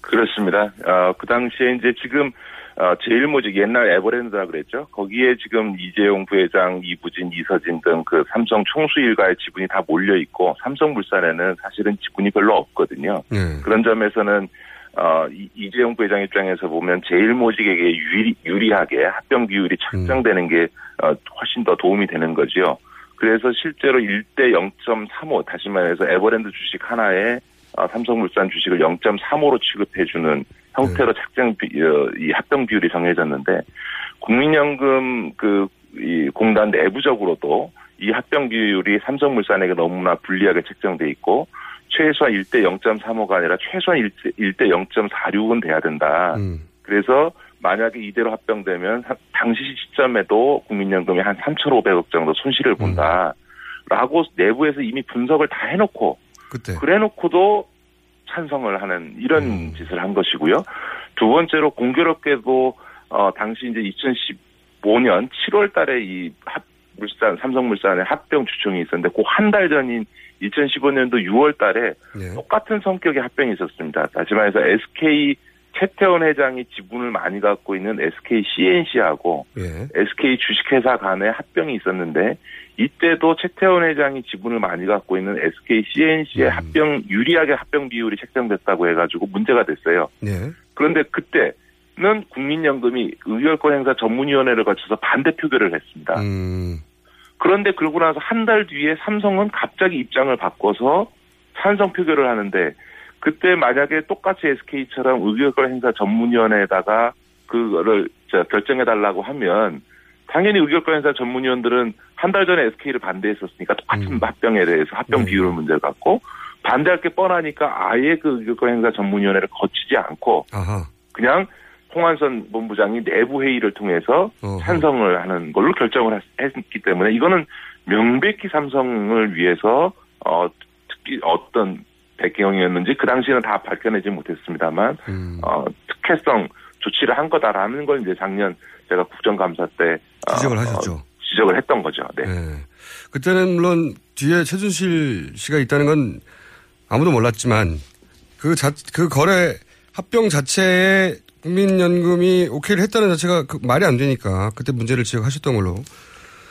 그렇습니다. 어, 그 당시에 이제 지금 어, 제일모직 옛날 에버랜드라 그랬죠. 거기에 지금 이재용 부회장, 이부진, 이서진 등 그 삼성 총수 일가의 지분이 다 몰려 있고 삼성물산에는 사실은 지분이 별로 없거든요. 네. 그런 점에서는 어, 이, 이재용 부회장 입장에서 보면 제일모직에게 유리, 유리하게 합병 비율이 책정되는 게 어, 훨씬 더 도움이 되는 거죠. 그래서 실제로 1대 0.35 다시 말해서 에버랜드 주식 하나에 어, 삼성물산 주식을 0.35로 취급해주는 형태로 책정 비, 어, 이 합병 비율이 정해졌는데 국민연금 그 이 공단 내부적으로도 이 합병 비율이 삼성물산에게 너무나 불리하게 책정돼 있고 최소한 1대 0.35가 아니라 최소한 1대, 1대 0.46은 돼야 된다. 그래서 만약에 이대로 합병되면 사- 당시 시점에도 국민연금이 한 3,500억 정도 손실을 본다. 라고 내부에서 이미 분석을 다 해놓고 그때. 그래 놓고도 찬성을 하는 이런 짓을 한 것이고요. 두 번째로 공교롭게도 어 당시 이제 2015년 7월 달에 이 합, 물산 삼성물산의 합병 주총이 있었는데 그 한 달 전인 2015년도 6월 달에 똑같은 성격의 합병이 있었습니다. 다시 말해서 SK 최태원 회장이 지분을 많이 갖고 있는 SK CNC하고 예. SK 주식회사 간의 합병이 있었는데 이때도 최태원 회장이 지분을 많이 갖고 있는 SK CNC의 합병 유리하게 합병 비율이 책정됐다고 해가지고 문제가 됐어요. 네. 그런데 그때는 국민연금이 의결권 행사 전문위원회를 거쳐서 반대 표결을 했습니다. 음. 그런데 그러고 나서 한 달 뒤에 삼성은 갑자기 입장을 바꿔서 찬성 표결을 하는데 그때 만약에 똑같이 SK처럼 의결권 행사 전문위원회에다가 그거를 저 결정해 달라고 하면 당연히 의결권 행사 전문위원들은 한 달 전에 SK를 반대했었으니까 똑같은 합병에 대해서 합병 비율 문제를 갖고 반대할 게 뻔하니까 아예 그 의결권 행사 전문위원회를 거치지 않고 아하. 그냥 홍한선 본부장이 내부 회의를 통해서 찬성을 하는 걸로 결정을 했- 했기 때문에 이거는 명백히 삼성을 위해서 어 특히 어떤 배경이었는지 그 당시에는 다 밝혀내지 못했습니다만 어 특혜성 조치를 한 거다라는 걸 이제 작년 제가 국정감사 때 어, 지적을 하셨죠. 어, 지적을 했던 거죠. 네. 그때는 물론 뒤에 최준실 씨가 있다는 건 아무도 몰랐지만 그 자, 그 거래 합병 자체에 국민연금이 오케이를 했다는 자체가 그 말이 안 되니까 그때 문제를 지적하셨던 걸로.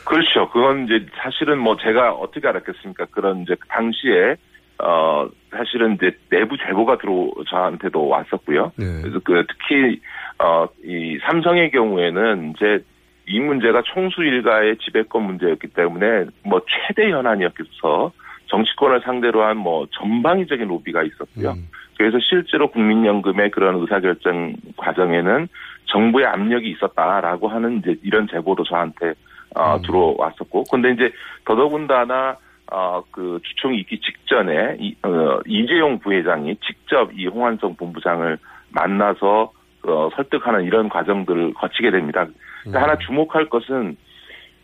그렇죠. 그건 이제 사실은 뭐 제가 어떻게 알았겠습니까? 그런 이제 그 당시에 어 사실은 이제 내부 제보가 들어 저한테도 왔었고요. 그래서 그 특히 어 이 삼성의 경우에는 이제 이 문제가 총수 일가의 지배권 문제였기 때문에 뭐 최대 현안이었겠어 정치권을 상대로 한 뭐 전방위적인 로비가 있었고요. 그래서 실제로 국민연금의 그런 의사결정 과정에는 정부의 압력이 있었다라고 하는 이제 이런 제보도 저한테 어, 들어왔었고, 근데 이제 더더군다나 어, 그 주총이 있기 직전에 이, 어, 이재용 부회장이 직접 이 홍한성 본부장을 만나서 어, 설득하는 이런 과정들을 거치게 됩니다. 근데 하나 주목할 것은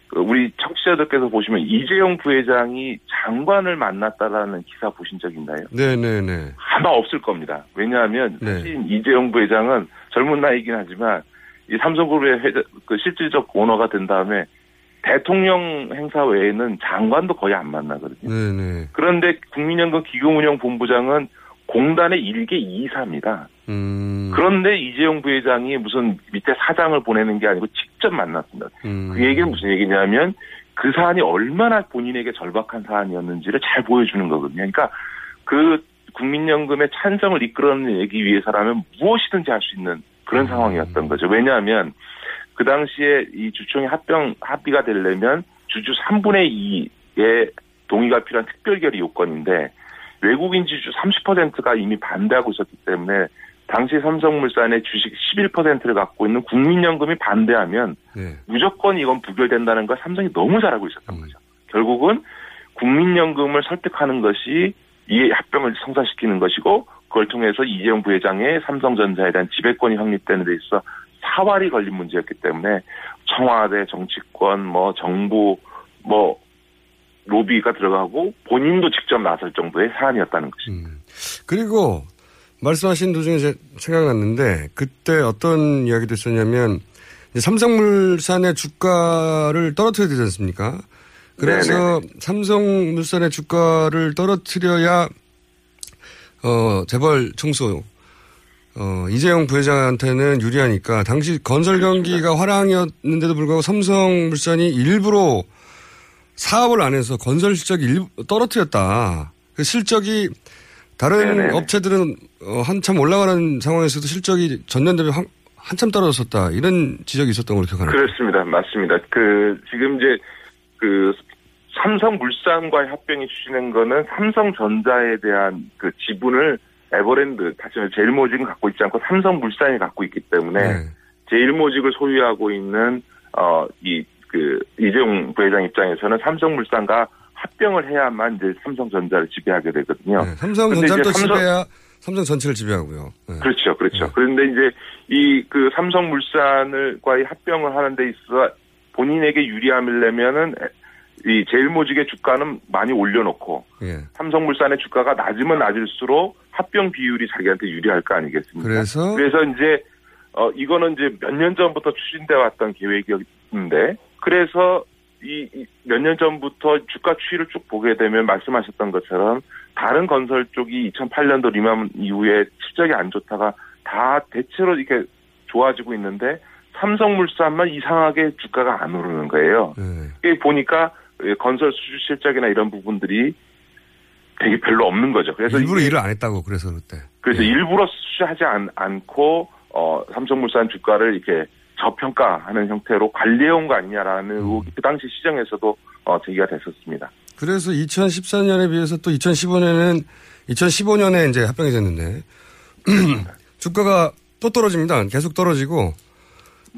그 우리 청취자들께서 보시면 이재용 부회장이 장관을 만났다라는 기사 보신 적 있나요? 네네네. 아마 없을 겁니다. 왜냐하면 사실 이재용 부회장은 젊은 나이긴 하지만 이 삼성그룹의 회장, 그 실질적 오너가 된 다음에 대통령 행사 외에는 장관도 거의 안 만나거든요. 네네. 그런데 국민연금 기금운용본부장은 공단의 일개 이사입니다. 음. 그런데 이재용 부회장이 무슨 밑에 사장을 보내는 게 아니고 직접 만났습니다. 음. 그 얘기는 무슨 얘기냐면 그 사안이 얼마나 본인에게 절박한 사안이었는지를 잘 보여주는 거거든요. 그러니까 그 국민연금의 찬성을 이끌어내기 위해서라면 무엇이든지 할 수 있는 그런 음. 상황이었던 거죠. 왜냐하면 그 당시에 이 주총이 합병 합의가 되려면 주주 3분의 2의 동의가 필요한 특별결의 요건인데 외국인 지주 30%가 이미 반대하고 있었기 때문에 당시 삼성물산의 주식 11%를 갖고 있는 국민연금이 반대하면 네. 무조건 이건 부결된다는 걸 삼성이 너무 잘 알고 있었던 거죠. 결국은 국민연금을 설득하는 것이 이 합병을 성사시키는 것이고 그걸 통해서 이재용 부회장의 삼성전자에 대한 지배권이 확립되는 데 있어 사활이 걸린 문제였기 때문에 청와대 정치권 뭐 정부 뭐 로비가 들어가고 본인도 직접 나설 정도의 사안이었다는 것입니다. 그리고 말씀하신 도중에 제 생각났는데 그때 어떤 이야기도 있었냐면 삼성물산의 주가를 떨어뜨려야 되지 않습니까? 그래서 삼성물산의 주가를 떨어뜨려야 어 재벌 총수 어 이재용 부회장한테는 유리하니까 당시 건설 경기가 화랑이었는데도 불구하고 삼성물산이 일부러 사업을 안 해서 건설 실적이 일, 떨어뜨렸다. 그 실적이 다른 네네. 업체들은 어, 한참 올라가는 상황에서도 실적이 전년 대비 한, 한참 떨어졌었다. 이런 지적이 있었던 걸로 기억하나요? 그렇습니다. 맞습니다. 그 지금 이제 그 삼성물산과의 합병이 추진한 거는 삼성전자에 대한 그 지분을 에버랜드 다시 말해 제일모직은 갖고 있지 않고 삼성물산이 갖고 있기 때문에 네. 제일모직을 소유하고 있는 어 이 그 이재용 부회장 입장에서는 삼성물산과 합병을 해야만 이제 삼성전자를 지배하게 되거든요. 네, 삼성전자를 삼성- 지배해야 삼성 전체를 지배하고요. 네. 그렇죠, 그렇죠. 그런데 이제 이 그 삼성물산을과의 합병을 하는 데 있어 본인에게 유리함을 내면은 이 제일모직의 주가는 많이 올려놓고 예. 삼성물산의 주가가 낮으면 낮을수록 합병 비율이 자기한테 유리할 거 아니겠습니까? 그래서? 그래서 이제 어 이거는 이제 몇 년 전부터 추진돼 왔던 계획이었는데 그래서 이 몇 년 전부터 주가 추이를 쭉 보게 되면 말씀하셨던 것처럼 다른 건설 쪽이 2008년도 리만 이후에 실적이 안 좋다가 다 대체로 이렇게 좋아지고 있는데 삼성물산만 이상하게 주가가 안 오르는 거예요. 이게 보니까 건설 수주 실적이나 이런 부분들이 되게 별로 없는 거죠. 그래서 일부러 일을 안 했다고 그래서 그때. 그래서 일부러 수주하지 않, 않고 어 삼성물산 주가를 이렇게 저평가하는 형태로 관리해온 거 아니냐라는 의혹이 그 당시 시장에서도 어 제기가 됐었습니다. 그래서 2014년에 비해서 또 2015년에는 2015년에 이제 합병이 됐는데 주가가 또 떨어집니다. 계속 떨어지고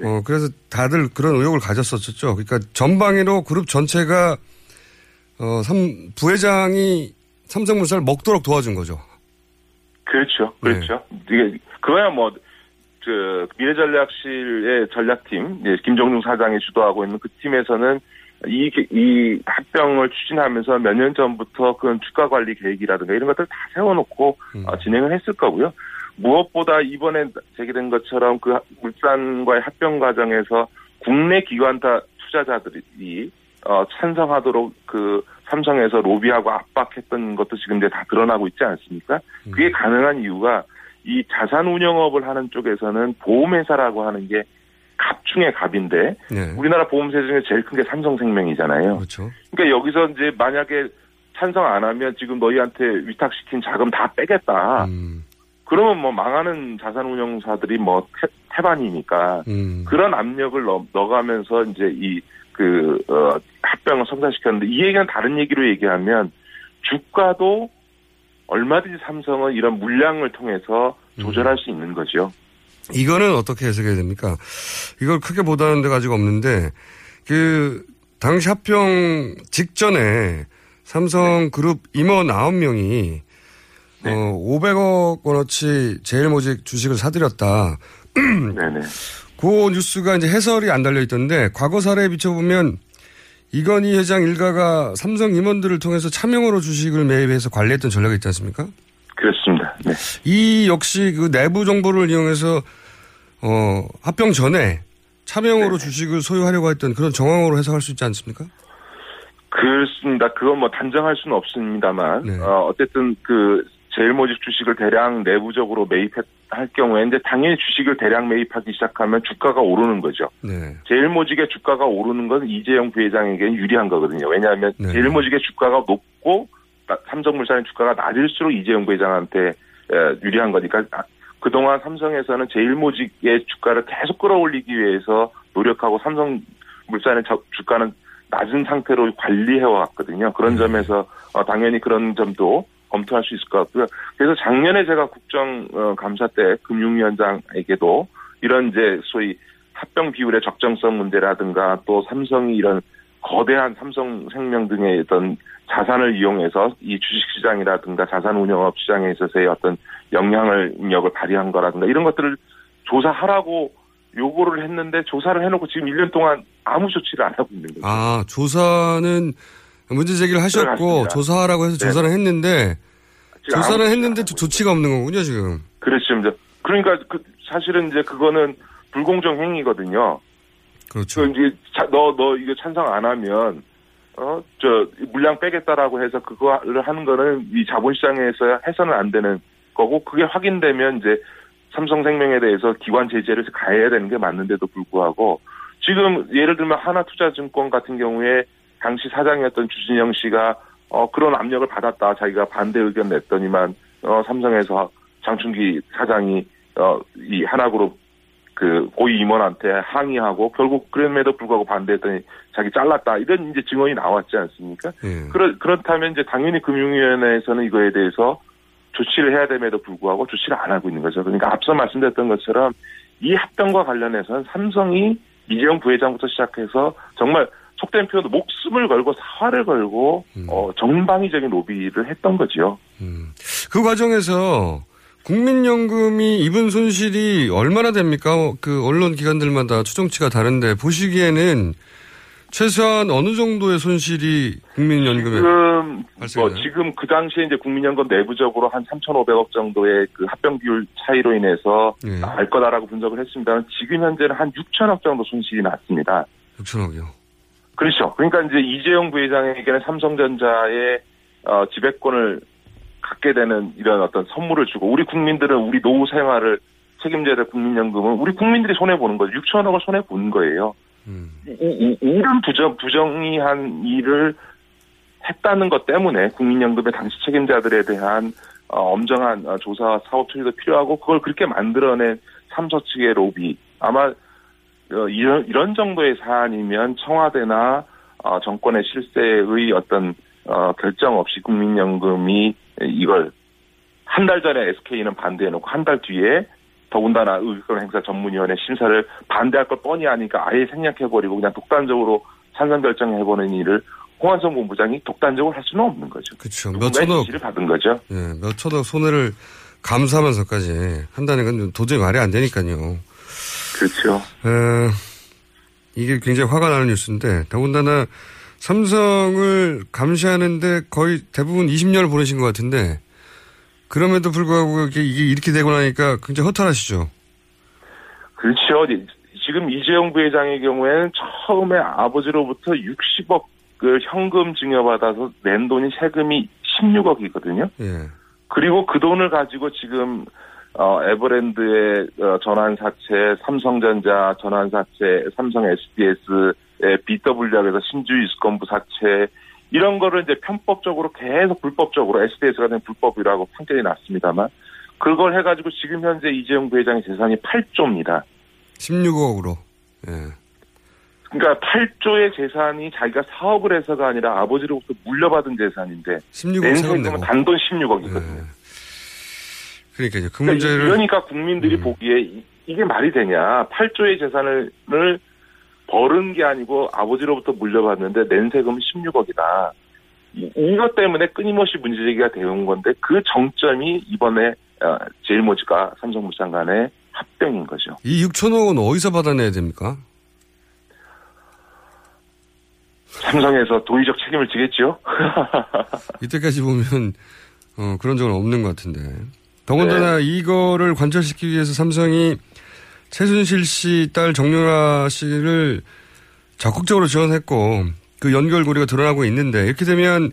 어 그래서 다들 그런 의혹을 가졌었죠. 그러니까 전방위로 그룹 전체가 어 삼, 부회장이 삼성물산을 먹도록 도와준 거죠. 그렇죠, 그렇죠. 이게 그거야 뭐. 그 미래전략실의 전략팀 이제 김종중 사장이 주도하고 있는 그 팀에서는 이, 이 합병을 추진하면서 몇 년 전부터 그런 주가 관리 계획이라든가 이런 것들 다 세워놓고 어, 진행을 했을 거고요. 무엇보다 이번에 제기된 것처럼 그 물산과의 합병 과정에서 국내 기관타 투자자들이 어, 찬성하도록 그 삼성에서 로비하고 압박했던 것도 지금 이제 다 드러나고 있지 않습니까? 그게 가능한 이유가 이 자산 운영업을 하는 쪽에서는 보험회사라고 하는 게 갑 중의 갑인데 네. 우리나라 보험사 중에 제일 큰 게 삼성생명이잖아요. 그렇죠. 그러니까 여기서 이제 만약에 찬성 안 하면 지금 너희한테 위탁시킨 자금 다 빼겠다. 음. 그러면 뭐 망하는 자산 운용사들이 뭐 태, 태반이니까 음. 그런 압력을 넣, 넣어가면서 이제 이 그 어, 합병을 성사시켰는데 이 얘기는 다른 얘기로 얘기하면 주가도 얼마든지 삼성은 이런 물량을 통해서 조절할 수 있는 거죠. 이거는 어떻게 해석해야 됩니까? 이걸 크게 보다는 데가 아직 없는데, 그, 당시 합병 직전에 삼성그룹 임원 9명이, 어, 500억 원어치 제일모직 주식을 사들였다. 네네. 그 뉴스가 이제 해설이 안 달려 있던데, 과거 사례에 비춰보면, 이건희 회장 일가가 삼성 임원들을 통해서 차명으로 주식을 매입해서 관리했던 전략이 있지 않습니까? 그렇습니다. 네. 이 역시 그 내부 정보를 이용해서 어 합병 전에 차명으로 주식을 소유하려고 했던 그런 정황으로 해석할 수 있지 않습니까? 그렇습니다. 그건 뭐 단정할 수는 없습니다만, 네. 어, 어쨌든 그 제일모직 주식을 대량 내부적으로 매입할 경우에 이제 당연히 주식을 대량 매입하기 시작하면 주가가 오르는 거죠. 네. 제일모직의 주가가 오르는 건 이재용 부회장에게는 유리한 거거든요. 왜냐하면 네. 제일모직의 주가가 높고 나- 삼성물산의 주가가 낮을수록 이재용 부회장한테 에, 유리한 거니까 아, 그동안 삼성에서는 제일모직의 주가를 계속 끌어올리기 위해서 노력하고 삼성물산의 저- 주가는 낮은 상태로 관리해 왔거든요. 그런 점에서 어, 당연히 그런 점도 검토할 수 있을 것 같고요. 그래서 작년에 제가 국정감사 때 금융위원장에게도 이런 이제 소위 합병 비율의 적정성 문제라든가 또 삼성이 이런 거대한 삼성생명 등의 어떤 자산을 이용해서 이 주식시장이라든가 자산운용업 시장에 있어서의 어떤 영향력을 발휘한 거라든가 이런 것들을 조사하라고 요구를 했는데 조사를 해놓고 지금 1년 동안 아무 조치를 안 하고 있는 거죠. 아 조사는 문제 제기를 하셨고 들어갔습니다. 조사하라고 해서 네. 조사를 했는데 지금 조사를 했는데 조- 조치가 없는 거군요 지금. 그렇습니다. 그러니까 그 사실은 이제 그거는 불공정 행위거든요. 그렇죠. 그 이제 자- 너, 너 이거 찬성 안 하면, 어, 저, 물량 빼겠다라고 해서 그거를 하는 거는 이 자본시장에서 해서는 안 되는 거고, 그게 확인되면 이제 삼성생명에 대해서 기관 제재를 가해야 되는 게 맞는데도 불구하고, 지금 예를 들면 하나투자증권 같은 경우에 당시 사장이었던 주진영 씨가 어, 그런 압력을 받았다. 자기가 반대 의견 냈더니만, 어, 삼성에서 장충기 사장이, 어, 이 하나그룹 그 고위 임원한테 항의하고 결국 그럼에도 불구하고 반대했더니 자기 잘랐다 이런 이제 증언이 나왔지 않습니까? 예. 그렇 그렇다면 이제 당연히 금융위원회에서는 이거에 대해서 조치를 해야 됨에도 불구하고 조치를 안 하고 있는 거죠. 그러니까 앞서 말씀드렸던 것처럼 이 합병과 관련해서는 삼성이 이재용 부회장부터 시작해서 정말 속된 표현도 목숨을 걸고 사활을 걸고 어, 정방위적인 로비를 했던 거죠. 그 과정에서 국민연금이 입은 손실이 얼마나 됩니까? 그 언론 기관들마다 추정치가 다른데 보시기에는 최소한 어느 정도의 손실이 국민연금에 지금 뭐? 지금 그 당시에 이제 국민연금 내부적으로 한 3,500억 정도의 그 합병 비율 차이로 인해서 예. 날 거다라고 분석을 했습니다만 지금 현재는 한 6천억 정도 손실이 났습니다. 6천억이요. 그렇죠. 그러니까 이제 이재용 부회장에게는 삼성전자의 어, 지배권을 갖게 되는 이런 어떤 선물을 주고 우리 국민들은 우리 노후 생활을 책임져야 될 국민연금은 우리 국민들이 손해 보는 거죠. 6천억을 손해 본 거예요. 이, 이, 이런 부정 부정의한 일을 했다는 것 때문에 국민연금의 당시 책임자들에 대한 어, 엄정한 어, 조사와 사업 처리도 필요하고 그걸 그렇게 만들어낸 삼서 측의 로비 아마 어, 이런 이런 정도의 사안이면 청와대나 어, 정권의 실세의 어떤 어, 결정 없이 국민연금이 이걸 한 달 전에 SK는 반대해놓고 한 달 뒤에 더군다나 의결 행사 전문위원회 심사를 반대할 걸 뻔히 아니까 아예 생략해버리고 그냥 독단적으로 찬성 결정해보는 일을 홍한성 본부장이 독단적으로 할 수는 없는 거죠. 그렇죠. 몇 천억, 지시를 받은 거죠. 예, 몇 천억 손해를 감수하면서까지 한다는 건 도저히 말이 안 되니까요. 그렇죠. 어, 이게 굉장히 화가 나는 뉴스인데, 더군다나 삼성을 감시하는데 거의 대부분 20년을 보내신 것 같은데, 그럼에도 불구하고 이게 이렇게 되고 나니까 굉장히 허탈하시죠. 그렇죠. 지금 이재용 부회장의 경우에는 처음에 아버지로부터 60억을 현금 증여받아서 낸 돈이 세금이 16억이거든요. 예. 그리고 그 돈을 가지고 지금 어, 에버랜드의 어, 전환사채, 삼성전자 전환사채, 삼성 SDS의 BW학에서 신주이스건부 사채 이런 거를 이제 편법적으로 계속 불법적으로 SDS가 된 불법이라고 판결이 났습니다만 그걸 해가지고 지금 현재 이재용 부회장의 재산이 8조입니다. 16억으로. 예. 그러니까 8조의 재산이 자기가 사업을 해서가 아니라 아버지로부터 물려받은 재산인데 16억 세금은 단돈 16억이거든요. 예. 그러니까 이제 그 문제를 그러니까 국민들이 음. 보기에 이- 이게 말이 되냐? 8조의 재산을 벌은 게 아니고 아버지로부터 물려받는데 낸 세금은 16억이다. 이것 때문에 끊임없이 문제제기가 되온 건데 그 정점이 이번에 어, 제일모직과 삼성물산 간의 합병인 거죠. 이 6천억은 어디서 받아내야 됩니까? 삼성에서 도의적 책임을 지겠죠. 이때까지 보면 어, 그런 적은 없는 것 같은데. 더군다나 네. 이거를 관철시키기 위해서 삼성이 최순실 씨 딸 정유라 씨를 적극적으로 지원했고 그 연결고리가 드러나고 있는데 이렇게 되면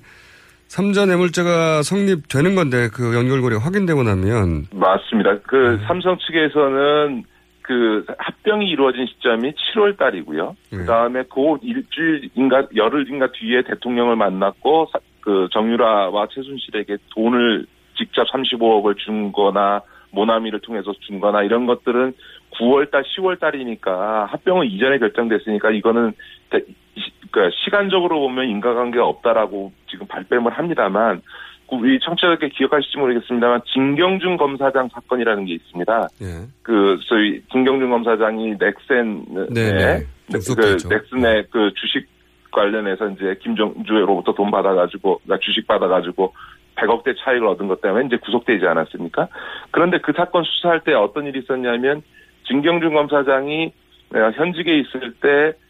삼자 뇌물죄가 성립되는 건데 그 연결고리가 확인되고 나면 맞습니다. 그 삼성 측에서는 그 합병이 이루어진 시점이 7월 달이고요. 그 다음에 그 일주일인가 열흘인가 뒤에 대통령을 만났고 사- 그 정유라와 최순실에게 돈을 직접 35억을 준 거나 모나미를 통해서 준 거나 이런 것들은 9월 달, 10월 달이니까 합병은 이전에 결정됐으니까 이거는 그러니까 시간적으로 보면 인과관계가 없다라고 지금 발뺌을 합니다만 그 우리 청취자들께 기억하실지 모르겠습니다만 진경준 검사장 사건이라는 게 있습니다. 예. 그 소위 김경준 검사장이 넥센 네, 네. 그 접속됐죠. 넥슨의 그 주식 관련해서 이제 김정주로부터 돈 받아가지고 주식 받아가지고 100억대 차익을 얻은 것 때문에 이제 구속되지 않았습니까? 그런데 그 사건 수사할 때 어떤 일이 있었냐면 진경준 검사장이 어, 현직에 있을 때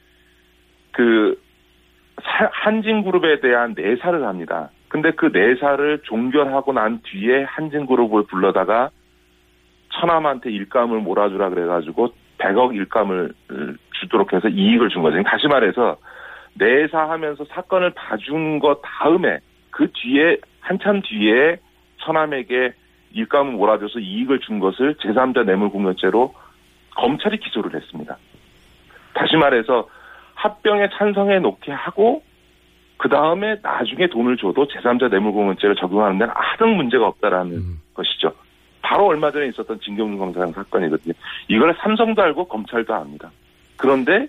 그 한진그룹에 대한 내사를 합니다. 근데 그 내사를 종결하고 난 뒤에 한진그룹을 불러다가 처남한테 일감을 몰아주라 그래가지고 100억 일감을 주도록 해서 이익을 준 거죠. 다시 말해서 내사하면서 사건을 봐준 것 다음에 그 뒤에 한참 뒤에 처남에게 일감을 몰아줘서 이익을 준 것을 제3자 뇌물공여죄로 검찰이 기소를 했습니다. 다시 말해서 합병에 찬성해 놓게 하고 그 다음에 나중에 돈을 줘도 제3자 뇌물공여죄를 적용하는 데는 아무 문제가 없다라는 것이죠. 바로 얼마 전에 있었던 진경준 검사장 사건이거든요. 이걸 삼성도 알고 검찰도 압니다. 그런데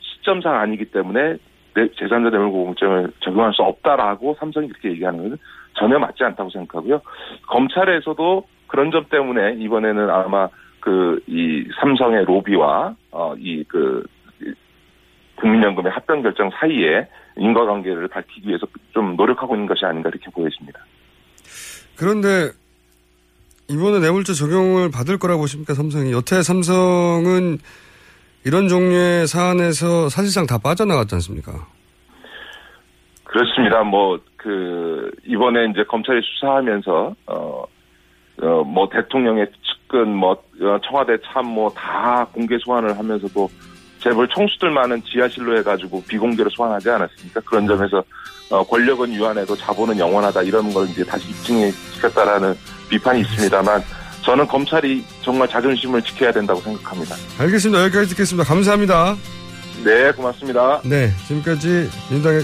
시점상 아니기 때문에 내- 제3자 뇌물공여죄를 적용할 수 없다라고 삼성이 그렇게 얘기하는 것은 전혀 맞지 않다고 생각하고요. 검찰에서도 그런 점 때문에 이번에는 아마 그 이 삼성의 로비와 어 이그 국민연금의 합병 결정 사이에 인과관계를 밝히기 위해서 좀 노력하고 있는 것이 아닌가 이렇게 보여집니다. 그런데 이번에 뇌물죄 적용을 받을 거라고 보십니까 삼성이? 여태 삼성은 이런 종류의 사안에서 사실상 다 빠져나갔지 않습니까? 그렇습니다. 뭐, 그, 이번에 이제 검찰이 수사하면서, 어, 어, 뭐, 대통령의 측근, 뭐, 어, 청와대 참모 다 공개 소환을 하면서도 재벌 총수들 많은 지하실로 해가지고 비공개로 소환하지 않았습니까? 그런 점에서, 어, 권력은 유한해도 자본은 영원하다 이런 걸 이제 다시 입증시켰다라는 비판이 있습니다만 저는 검찰이 정말 자존심을 지켜야 된다고 생각합니다. 알겠습니다. 여기까지 듣겠습니다. 감사합니다. 네, 고맙습니다. 네, 지금까지 민주당의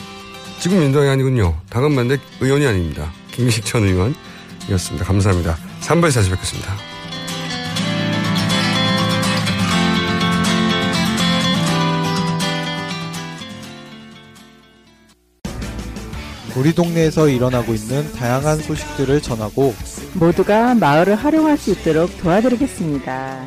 지금 민주당이 아니군요. 당헌만대 의원이 아닙니다. 김민식 전 의원이었습니다. 감사합니다. 3부에서 다시 뵙겠습니다. 우리 동네에서 일어나고 있는 다양한 소식들을 전하고 모두가 마을을 활용할 수 있도록 도와드리겠습니다.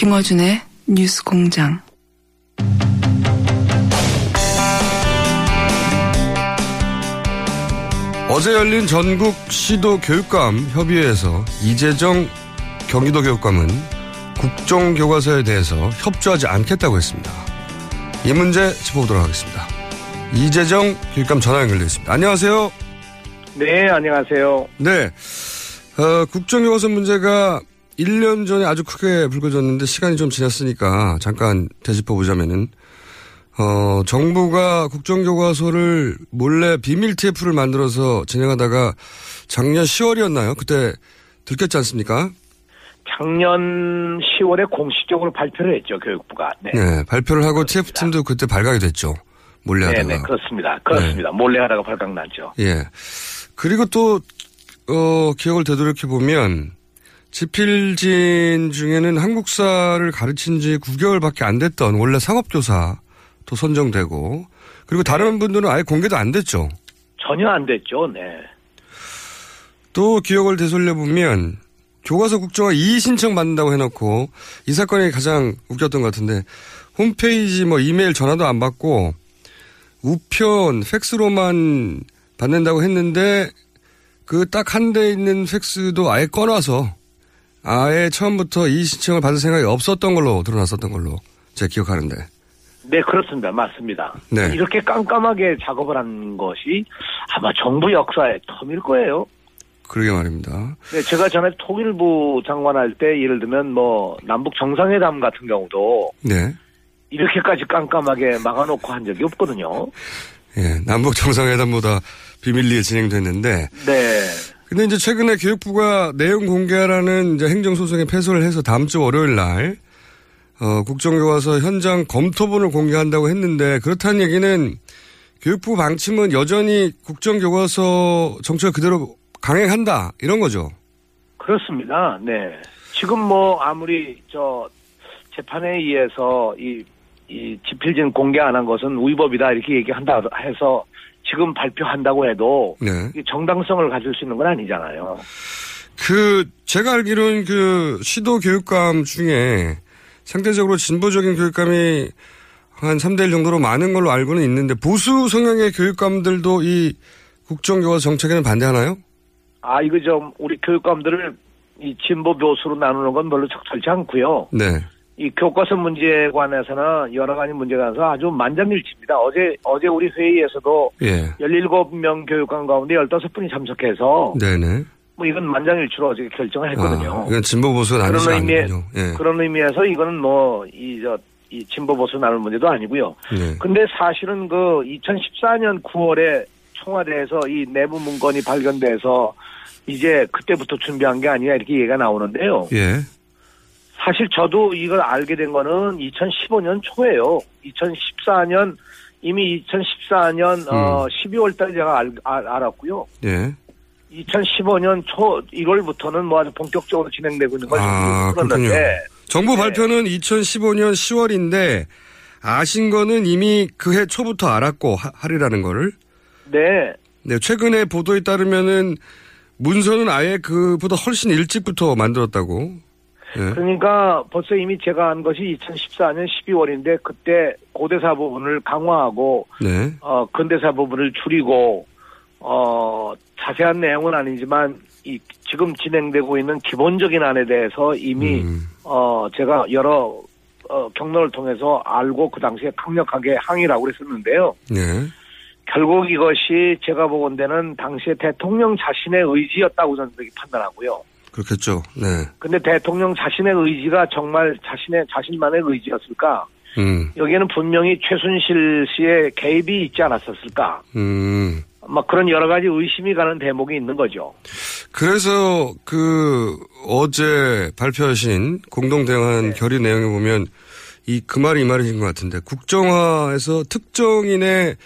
김어준의 뉴스 공장. 어제 열린 전국 시도 교육감 협의회에서 이재정 경기도 교육감은 국정 교과서에 대해서 협조하지 않겠다고 했습니다. 이 문제 짚어보도록 하겠습니다. 이재정 교육감 전화 연결되어 있습니다. 안녕하세요. 네, 안녕하세요. 네. 어, 국정교과서 문제가 1년 전에 아주 크게 불거졌는데 시간이 좀 지났으니까 잠깐 되짚어 보자면은 어, 정부가 국정교과서를 몰래 비밀 TF를 만들어서 진행하다가 작년 10월이었나요? 그때 들켰지 않습니까? 작년 10월에 공식적으로 발표를 했죠, 교육부가. 네. 네, 발표를 하고 TF팀도 그때 발각이 됐죠. 몰래 네, 하다가. 네, 그렇습니다. 그렇습니다. 몰래 하다가 발각났죠. 예. 그리고 또, 어, 기억을 되돌이켜보면, 지필진 중에는 한국사를 가르친 지 9개월밖에 안 됐던 원래 상업교사도 선정되고, 그리고 다른 분들은 아예 공개도 안 됐죠. 전혀 안 됐죠, 네. 또 기억을 되돌려 보면, 교과서 국정화 이의 신청 받는다고 해놓고, 이 사건이 가장 웃겼던 것 같은데, 홈페이지 뭐 이메일 전화도 안 받고, 우편, 팩스로만 받는다고 했는데, 그 딱 한 대 있는 팩스도 아예 꺼놔서, 아예 처음부터 이의 신청을 받을 생각이 없었던 걸로 드러났었던 걸로 제가 기억하는데. 네, 그렇습니다. 맞습니다. 네. 이렇게 깜깜하게 작업을 한 것이 아마 정부 역사의 텀일 거예요. 그러게 말입니다. 네, 제가 전에 통일부 장관할 때 예를 들면 뭐 남북 정상회담 같은 경우도 네. 이렇게까지 깜깜하게 막아놓고 한 적이 없거든요. 예, 남북 정상회담보다 비밀리에 진행됐는데. 네. 근데 이제 최근에 교육부가 내용 공개하라는 이제 행정소송에 패소를 해서 다음 주 월요일 날, 어, 국정교과서 현장 검토본을 공개한다고 했는데, 그렇다는 얘기는 교육부 방침은 여전히 국정교과서 정책 그대로 강행한다, 이런 거죠. 그렇습니다. 네. 지금 뭐 아무리 저 재판에 의해서 이, 이 지필진 공개 안 한 것은 위법이다 이렇게 얘기한다 해서 지금 발표한다고 해도 네. 정당성을 가질 수 있는 건 아니잖아요. 그, 제가 알기로는 그 시도 교육감 중에 상대적으로 진보적인 교육감이 한 3대 1 정도로 많은 걸로 알고는 있는데 보수 성향의 교육감들도 이 국정교과서 정책에는 반대하나요? 아 이거 좀 우리 교육감들을 이 진보 보수로 나누는 건 별로 적절치 않고요. 네. 이 교과서 문제에 관해서는 여러 가지 문제에 관해서 아주 만장일치입니다. 어제 어제 우리 회의에서도 예. 17명 교육감 가운데 15분이 참석해서 네네. 뭐 이건 만장일치로 어제 결정을 했거든요. 아, 이건 진보 보수가 나뉘지 그런 의미에. 예. 그런 의미에서 이거는 뭐 이 저 이 진보 보수 나눌 문제도 아니고요. 네. 근데 사실은 그 2014년 9월에 청와대에서 이 내부 문건이 발견돼서 이제 그때부터 준비한 게 아니냐 이렇게 얘기가 나오는데요. 예. 사실 저도 이걸 알게 된 거는 2015년 초예요. 2014년 이미 2014년 어 12월 달에 제가 알, 알, 알았고요. 예. 2015년 초 1월부터는 뭐 아주 본격적으로 진행되고 있는 걸 아, 그렇군요. 정부 네. 발표는 2015년 10월인데 아신 거는 이미 그해 초부터 알았고 하, 하리라는 거를. 네. 네, 최근에 보도에 따르면은 문서는 아예 그보다 훨씬 일찍부터 만들었다고. 예. 그러니까 벌써 이미 제가 한 것이 2014년 12월인데 그때 고대사 부분을 강화하고 네. 어 근대사 부분을 줄이고 어 자세한 내용은 아니지만 이 지금 진행되고 있는 기본적인 안에 대해서 이미 음. 어 제가 여러 어 경로를 통해서 알고 그 당시에 강력하게 항의라고 그랬었는데요. 네. 결국 이것이 제가 보건대는 당시에 대통령 자신의 의지였다고 저는 판단하고요. 그렇겠죠. 네. 근데 대통령 자신의 의지가 정말 자신의 자신만의 의지였을까? 음. 여기에는 분명히 최순실 씨의 개입이 있지 않았었을까? 음. 막 그런 여러 가지 의심이 가는 대목이 있는 거죠. 그래서 그 어제 발표하신 공동 대응한 결의 내용에 보면 이 그 말이 이 말이신 것 같은데 국정화에서 특정인의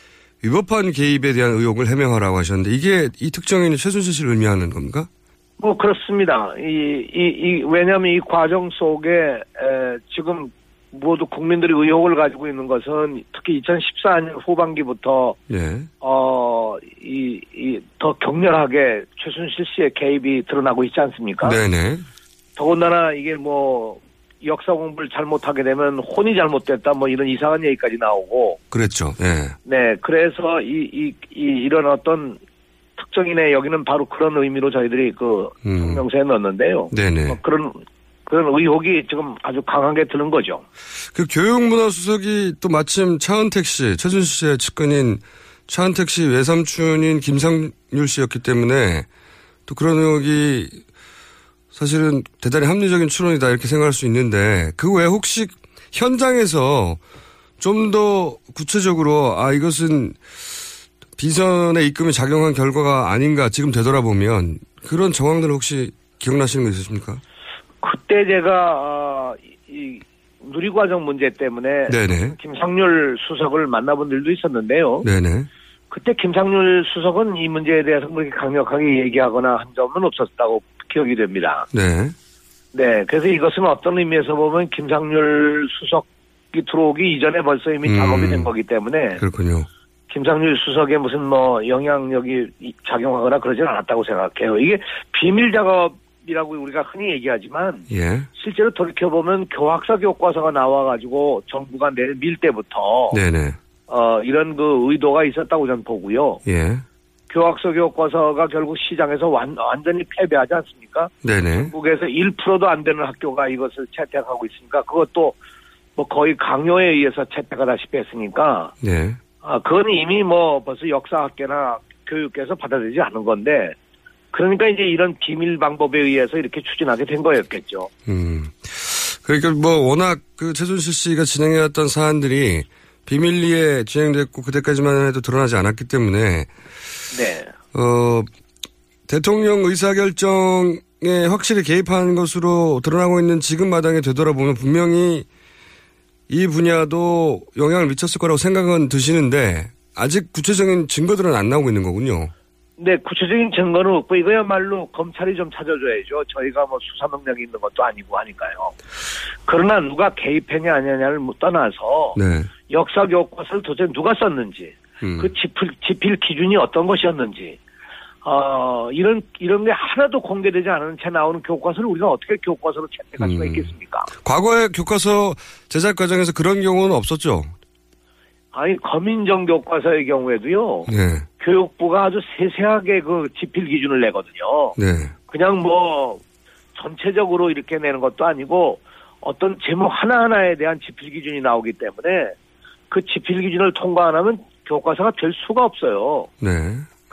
위법한 개입에 대한 의혹을 해명하라고 하셨는데 이게 이 특정인이 최순실 씨를 의미하는 겁니까? 뭐 그렇습니다. 이, 이, 이 왜냐하면 이 과정 속에 에, 지금 모두 국민들이 의혹을 가지고 있는 것은 특히 2014년 후반기부터 예. 어이 이더 격렬하게 최순실 씨의 개입이 드러나고 있지 않습니까? 네네. 더군다나 이게 뭐 역사 공부를 잘못하게 되면 혼이 잘못됐다 뭐 이런 이상한 얘기까지 나오고 그랬죠. 예. 네 그래서 이 이 이, 이 런 어떤 특정인의 여기는 바로 그런 의미로 저희들이 그 음. 성명서에 넣었는데요. 네네. 뭐 그런 그런 의혹이 지금 아주 강하게 드는 거죠. 그 교육문화수석이 또 마침 차은택 씨, 최순실 씨의 측근인 차은택 씨 외삼촌인 김상률 씨였기 때문에 또 그런 의혹이 사실은 대단히 합리적인 추론이다 이렇게 생각할 수 있는데 그 외에 혹시 현장에서 좀 더 구체적으로 아 이것은 비선의 입금이 작용한 결과가 아닌가 지금 되돌아보면 그런 정황들 혹시 기억나시는 거 있으십니까? 그때 제가 어, 이, 이 누리과정 문제 때문에 네네. 김상률 수석을 만나본 일도 있었는데요. 네네. 그때 김상률 수석은 이 문제에 대해서 그렇게 강력하게 얘기하거나 한 점은 없었다고 기억이 됩니다. 네. 네, 그래서 이것은 어떤 의미에서 보면 김상률 수석이 들어오기 이전에 벌써 이미 음. 작업이 된 거기 때문에 그렇군요. 김상률 수석에 무슨 뭐 영향력이 이- 작용하거나 그러진 않았다고 생각해요. 이게 비밀 작업이라고 우리가 흔히 얘기하지만 예. 실제로 돌이켜 보면 교학사 교과서가 나와가지고 정부가 내밀 때부터 네네. 어, 이런 그 의도가 있었다고 저는 보고요. 예. 교학서 교과서가 결국 시장에서 완, 완전히 패배하지 않습니까? 네네. 한국에서 1%도 안 되는 학교가 이것을 채택하고 있으니까 그것도 뭐 거의 강요에 의해서 채택하다시피 했으니까 네. 아, 그건 이미 뭐 벌써 역사학계나 교육계에서 받아들이지 않은 건데 그러니까 이제 이런 비밀 방법에 의해서 이렇게 추진하게 된 거였겠죠. 음. 그러니까 뭐 워낙 그 최순실 씨가 진행해왔던 사안들이 비밀리에 진행됐고 그때까지만 해도 드러나지 않았기 때문에 네. 어 대통령 의사결정에 확실히 개입한 것으로 드러나고 있는 지금 마당에 되돌아보면 분명히 이 분야도 영향을 미쳤을 거라고 생각은 드시는데 아직 구체적인 증거들은 안 나오고 있는 거군요. 네, 구체적인 증거는 없고 이거야말로 검찰이 좀 찾아줘야죠. 저희가 뭐 수사 능력이 있는 것도 아니고 하니까요. 그러나 누가 개입했냐 아니냐를 뭐 떠나서 네. 역사 교과서를 도대체 누가 썼는지 음. 그 지필, 지필 기준이 어떤 것이었는지 어 이런 이런 게 하나도 공개되지 않은 채 나오는 교과서를 우리가 어떻게 교과서로 채택할 수가 음. 있겠습니까? 과거에 교과서 제작 과정에서 그런 경우는 없었죠. 아니 검인정 교과서의 경우에도요. 네. 교육부가 아주 세세하게 그 지필 기준을 내거든요. 네. 그냥 뭐 전체적으로 이렇게 내는 것도 아니고 어떤 제목 하나하나에 대한 지필 기준이 나오기 때문에 그 지필 기준을 통과 안 하면 교과서가 될 수가 없어요. 네.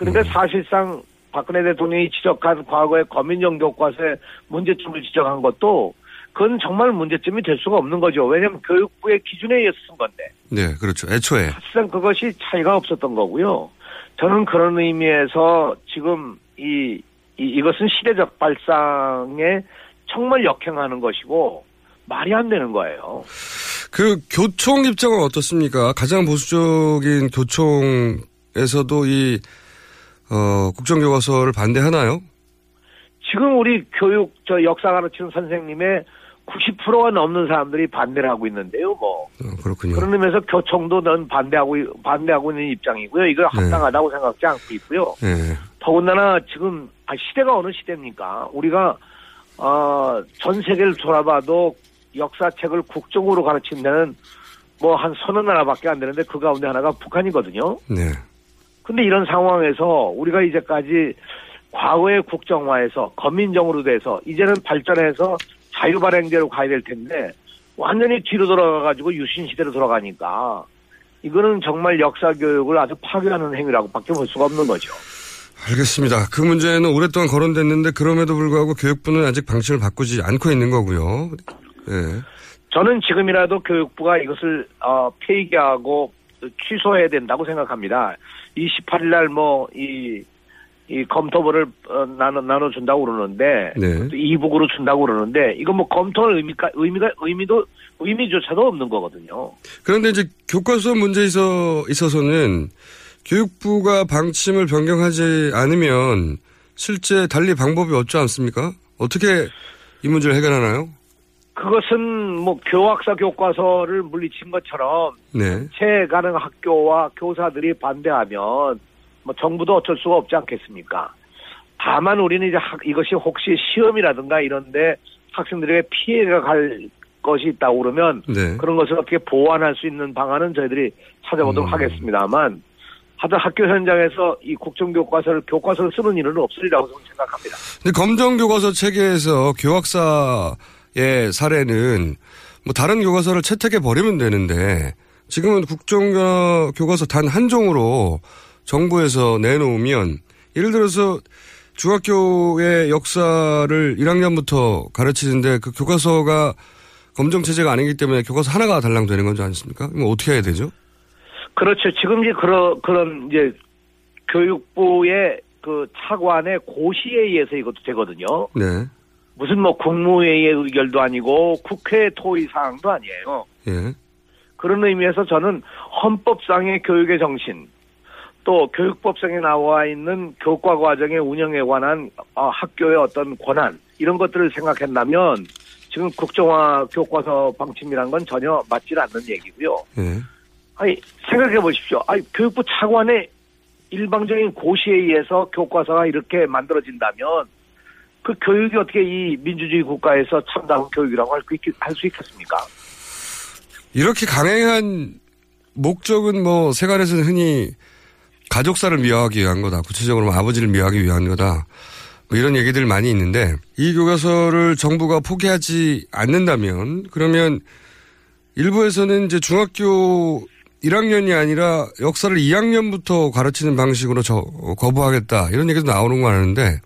그러니까 사실상 박근혜 대통령이 지적한 과거의 검인정 교과서의 문제점을 지적한 것도 그건 정말 문제점이 될 수가 없는 거죠. 왜냐하면 교육부의 기준에 의해서 쓴 건데 네, 그렇죠. 애초에. 사실상 그것이 차이가 없었던 거고요. 저는 그런 의미에서 지금 이, 이 이것은 시대적 발상에 정말 역행하는 것이고 말이 안 되는 거예요. 그 교총 입장은 어떻습니까? 가장 보수적인 교총에서도 이 어, 국정교과서를 반대하나요? 지금 우리 교육 저 역사 가르치는 선생님의 90%가 넘는 사람들이 반대를 하고 있는데요. 뭐 어, 그렇군요. 그런 의미에서 교총도 넌 반대하고 반대하고 있는 입장이고요. 이걸 합당하다고 생각지 않고 있고요. 네. 더군다나 지금 아, 시대가 어느 시대입니까? 우리가 어, 전 세계를 돌아봐도 역사책을 국정으로 가르치는 데는 뭐 한 서너 나라밖에 안 되는데 그 가운데 하나가 북한이거든요. 네. 근데 이런 상황에서 우리가 이제까지 과거의 국정화에서 검민정으로 돼서 이제는 발전해서 자유발행제로 가야 될 텐데 완전히 뒤로 돌아가가지고 유신 시대로 돌아가니까 이거는 정말 역사 교육을 아주 파괴하는 행위라고밖에 볼 수가 없는 거죠. 알겠습니다. 그 문제는 오랫동안 거론됐는데 그럼에도 불구하고 교육부는 아직 방침을 바꾸지 않고 있는 거고요. 예. 저는 지금이라도 교육부가 이것을 어, 폐기하고 취소해야 된다고 생각합니다. 28일 날 뭐 이 이 검토부를 어, 나눠 나눠 준다고 그러는데 네. 또 이북으로 준다고 그러는데 이거 뭐 검토할 의미가 의미가 의미도 의미조차도 없는 거거든요. 그런데 이제 교과서 문제에 있어, 있어서는 교육부가 방침을 변경하지 않으면 실제 달리 방법이 없지 않습니까? 어떻게 이 문제를 해결하나요? 그것은 뭐 교학사 교과서를 물리친 것처럼 네. 체 가능 학교와 교사들이 반대하면 뭐 정부도 어쩔 수가 없지 않겠습니까? 다만 우리는 이제 학- 이것이 혹시 시험이라든가 이런데 학생들에게 피해가 갈 것이 있다고 그러면 네. 그런 것을 어떻게 보완할 수 있는 방안은 저희들이 찾아보도록 음. 하겠습니다만 하여튼 학교 현장에서 이 국정교과서를 교과서를 쓰는 일은 없으리라고 저는 생각합니다. 근데 검정교과서 체계에서 교학사 의 사례는 뭐 다른 교과서를 채택해 버리면 되는데 지금은 국정교과서 단 한 종으로 정부에서 내놓으면 예를 들어서 중학교의 역사를 1학년부터 가르치는데 그 교과서가 검정 체제가 아니기 때문에 교과서 하나가 달랑 되는 건지 않습니까? 그럼 어떻게 해야 되죠? 그렇죠. 지금 이제 그런 그런 이제 교육부의 그 차관의 고시에 의해서 이것도 되거든요. 네. 무슨 뭐 국무회의의 의결도 아니고 국회 토의 사항도 아니에요. 예. 그런 의미에서 저는 헌법상의 교육의 정신 또 교육법상에 나와 있는 교과 과정의 운영에 관한 어, 학교의 어떤 권한 이런 것들을 생각한다면 지금 국정화 교과서 방침이란 건 전혀 맞지 않는 얘기고요. 예. 아니 생각해 보십시오. 아니 교육부 차관의 일방적인 고시에 의해서 교과서가 이렇게 만들어진다면 그 교육이 어떻게 이 민주주의 국가에서 참다운 교육이라고 할 수 있겠습니까? 이렇게 강행한 목적은 뭐 세간에서는 흔히 가족사를 미화하기 위한 거다. 구체적으로 뭐 아버지를 미화하기 위한 거다. 뭐 이런 얘기들 많이 있는데 이 교과서를 정부가 포기하지 않는다면 그러면 일부에서는 이제 중학교 1학년이 아니라 역사를 2학년부터 가르치는 방식으로 저 거부하겠다 이런 얘기도 나오는 거 아는데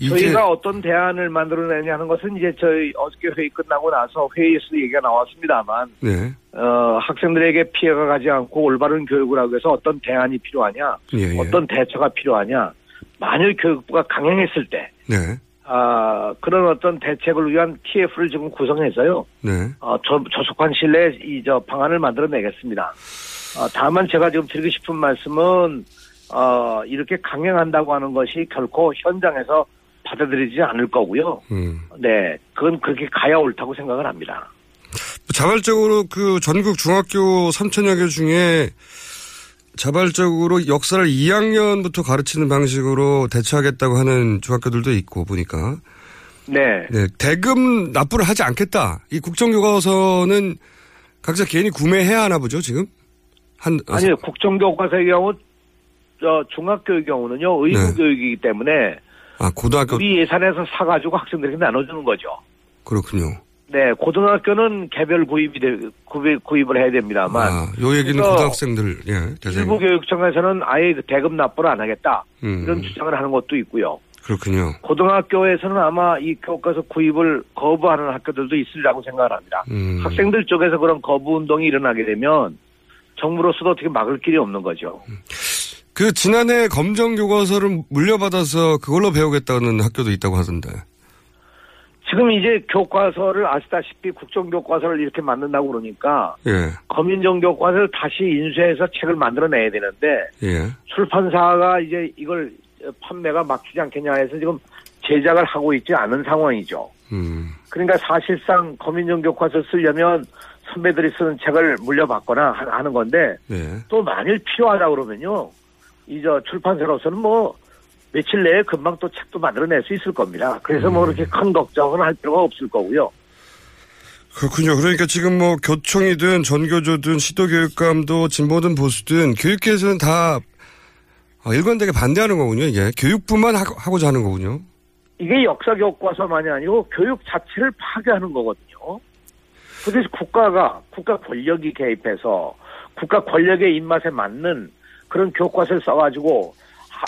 저희가 어떤 대안을 만들어내냐 하는 것은 이제 저희 어저께 회의 끝나고 나서 회의에서 얘기가 나왔습니다만 네. 어, 학생들에게 피해가 가지 않고 올바른 교육을 하기 위해서 어떤 대안이 필요하냐, 예, 예. 어떤 대처가 필요하냐. 만일 교육부가 강행했을 때, 네. 아, 그런 어떤 대책을 위한 TF를 지금 구성해서요, 네. 어, 저, 저속한 시일에 이, 저, 방안을 만들어내겠습니다. 어, 다만 제가 지금 드리고 싶은 말씀은, 어, 이렇게 강행한다고 하는 것이 결코 현장에서 받아들이지 않을 거고요. 음. 네, 그건 그렇게 가야 옳다고 생각을 합니다. 자발적으로 그 전국 중학교 3천여 개 중에 자발적으로 역사를 2학년부터 가르치는 방식으로 대처하겠다고 하는 중학교들도 있고 보니까 네. 네, 대금 납부를 하지 않겠다. 이 국정교과서는 각자 개인이 구매해야 하나 보죠 지금 한 아니요, 국정교과서의 경우, 저, 중학교의 경우는요, 의무교육이기 때문에, 아 고등학교 우리 예산에서 사가지고 학생들에게 나눠주는 거죠. 그렇군요. 네, 고등학교는 개별 구입이, 되, 구입, 구입을 해야 됩니다만. 아, 요 얘기는 고등학생들 예 대상 일부 교육청에서는 아예 그 대금 납부를 안 하겠다. 음. 이런 주장을 하는 것도 있고요. 그렇군요. 고등학교에서는 아마 이 교과서 구입을 거부하는 학교들도 있으리라고 생각을 합니다. 음. 학생들 쪽에서 그런 거부 운동이 일어나게 되면 정부로서도 어떻게 막을 길이 없는 거죠. 그 지난해 검정 교과서를 물려받아서 그걸로 배우겠다는 학교도 있다고 하던데. 지금 이제 교과서를 아시다시피 국정 교과서를 이렇게 만든다고 그러니까 예. 검인정 교과서를 다시 인쇄해서 책을 만들어내야 되는데 예. 출판사가 이제 이걸 판매가 막히지 않겠냐 해서 지금 제작을 하고 있지 않은 상황이죠. 음. 그러니까 사실상 검인정 교과서 쓰려면 선배들이 쓰는 책을 물려받거나 하- 하는 건데 네. 또 만일 필요하다 그러면요. 이 저 출판사로서는 뭐 며칠 내에 금방 또 책도 만들어낼 수 있을 겁니다. 그래서 뭐 그렇게 큰 걱정은 할 필요가 없을 거고요. 그렇군요. 그러니까 지금 뭐 교총이든 전교조든 시도교육감도 진보든 보수든 교육계에서는 다 어, 일관되게 반대하는 거군요. 이게 교육부만 하- 하고자 하는 거군요. 이게 역사 교과서만이 아니고 교육 자체를 파괴하는 거거든요. 그래서 국가가 국가 권력이 개입해서 국가 권력의 입맛에 맞는 그런 교과서를 써가지고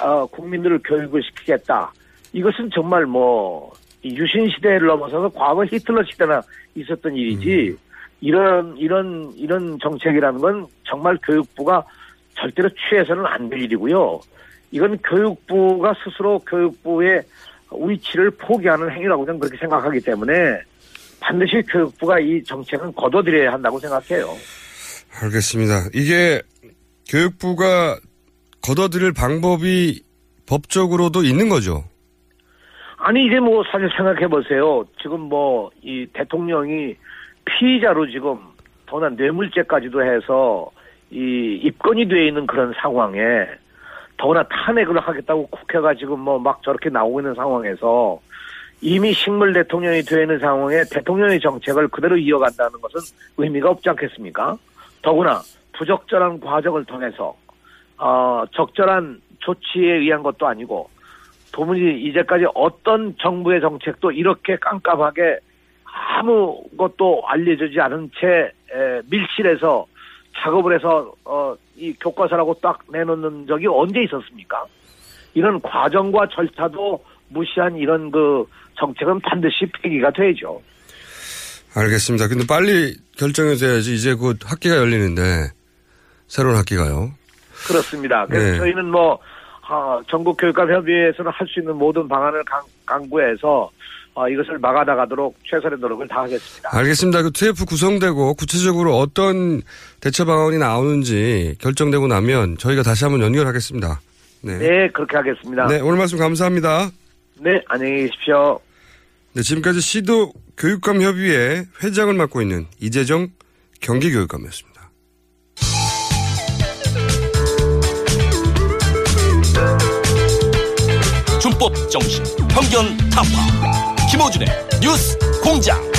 어, 국민들을 교육을 시키겠다. 이것은 정말 뭐 유신 시대를 넘어서서 과거 히틀러 시대나 있었던 일이지 이런 이런 이런 정책이라는 건 정말 교육부가 절대로 취해서는 안 될 일이고요. 이건 교육부가 스스로 교육부의 위치를 포기하는 행위라고 저는 그렇게 생각하기 때문에 반드시 교육부가 이 정책은 거둬들여야 한다고 생각해요. 알겠습니다. 이게 교육부가 걷어들일 방법이 법적으로도 있는 거죠. 아니 이제 뭐 사실 생각해 보세요. 지금 뭐 이 대통령이 피의자로 지금 더나 뇌물죄까지도 해서 이 입건이 돼 있는 그런 상황에 더구나 탄핵을 하겠다고 국회가 지금 뭐 막 저렇게 나오고 있는 상황에서 이미 식물 대통령이 되어 있는 상황에 대통령의 정책을 그대로 이어간다는 것은 의미가 없지 않겠습니까? 더구나 부적절한 과정을 통해서 어, 적절한 조치에 의한 것도 아니고 도무지 이제까지 어떤 정부의 정책도 이렇게 깜깜하게 아무것도 알려주지 않은 채 에, 밀실에서 작업을 해서 어, 이 교과서라고 딱 내놓는 적이 언제 있었습니까? 이런 과정과 절차도 무시한 이런 그 정책은 반드시 폐기가 되죠. 알겠습니다. 근데 빨리 결정해줘야지 이제 곧 학기가 열리는데 새로운 학기가요. 그렇습니다. 그래서 네. 저희는 뭐 어, 전국 교육감 협의회에서는 할 수 있는 모든 방안을 강, 강구해서 어, 이것을 막아나가도록 최선의 노력을 다하겠습니다. 알겠습니다. 그 TF 구성되고 구체적으로 어떤 대처 방안이 나오는지 결정되고 나면 저희가 다시 한번 연결하겠습니다. 네. 네, 그렇게 하겠습니다. 네, 오늘 말씀 감사합니다. 네, 안녕히 계십시오. 네, 지금까지 시도 교육감 협의회 회장을 맡고 있는 이재정 경기교육감이었습니다. 준법 정신, 편견 타파. 김호준의 뉴스 공장.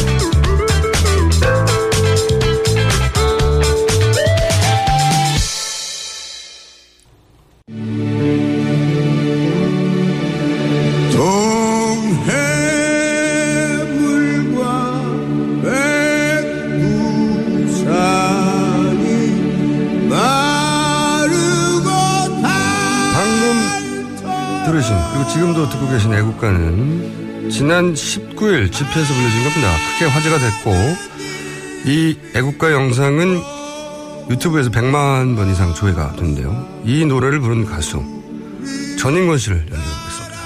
지금도 듣고 계신 애국가는 지난 19일 집회에서 불려진 겁니다. 크게 화제가 됐고 이 애국가 영상은 유튜브에서 100만 번 이상 조회가 됐는데요. 이 노래를 부른 가수 전인권 씨를 연결하겠습니다.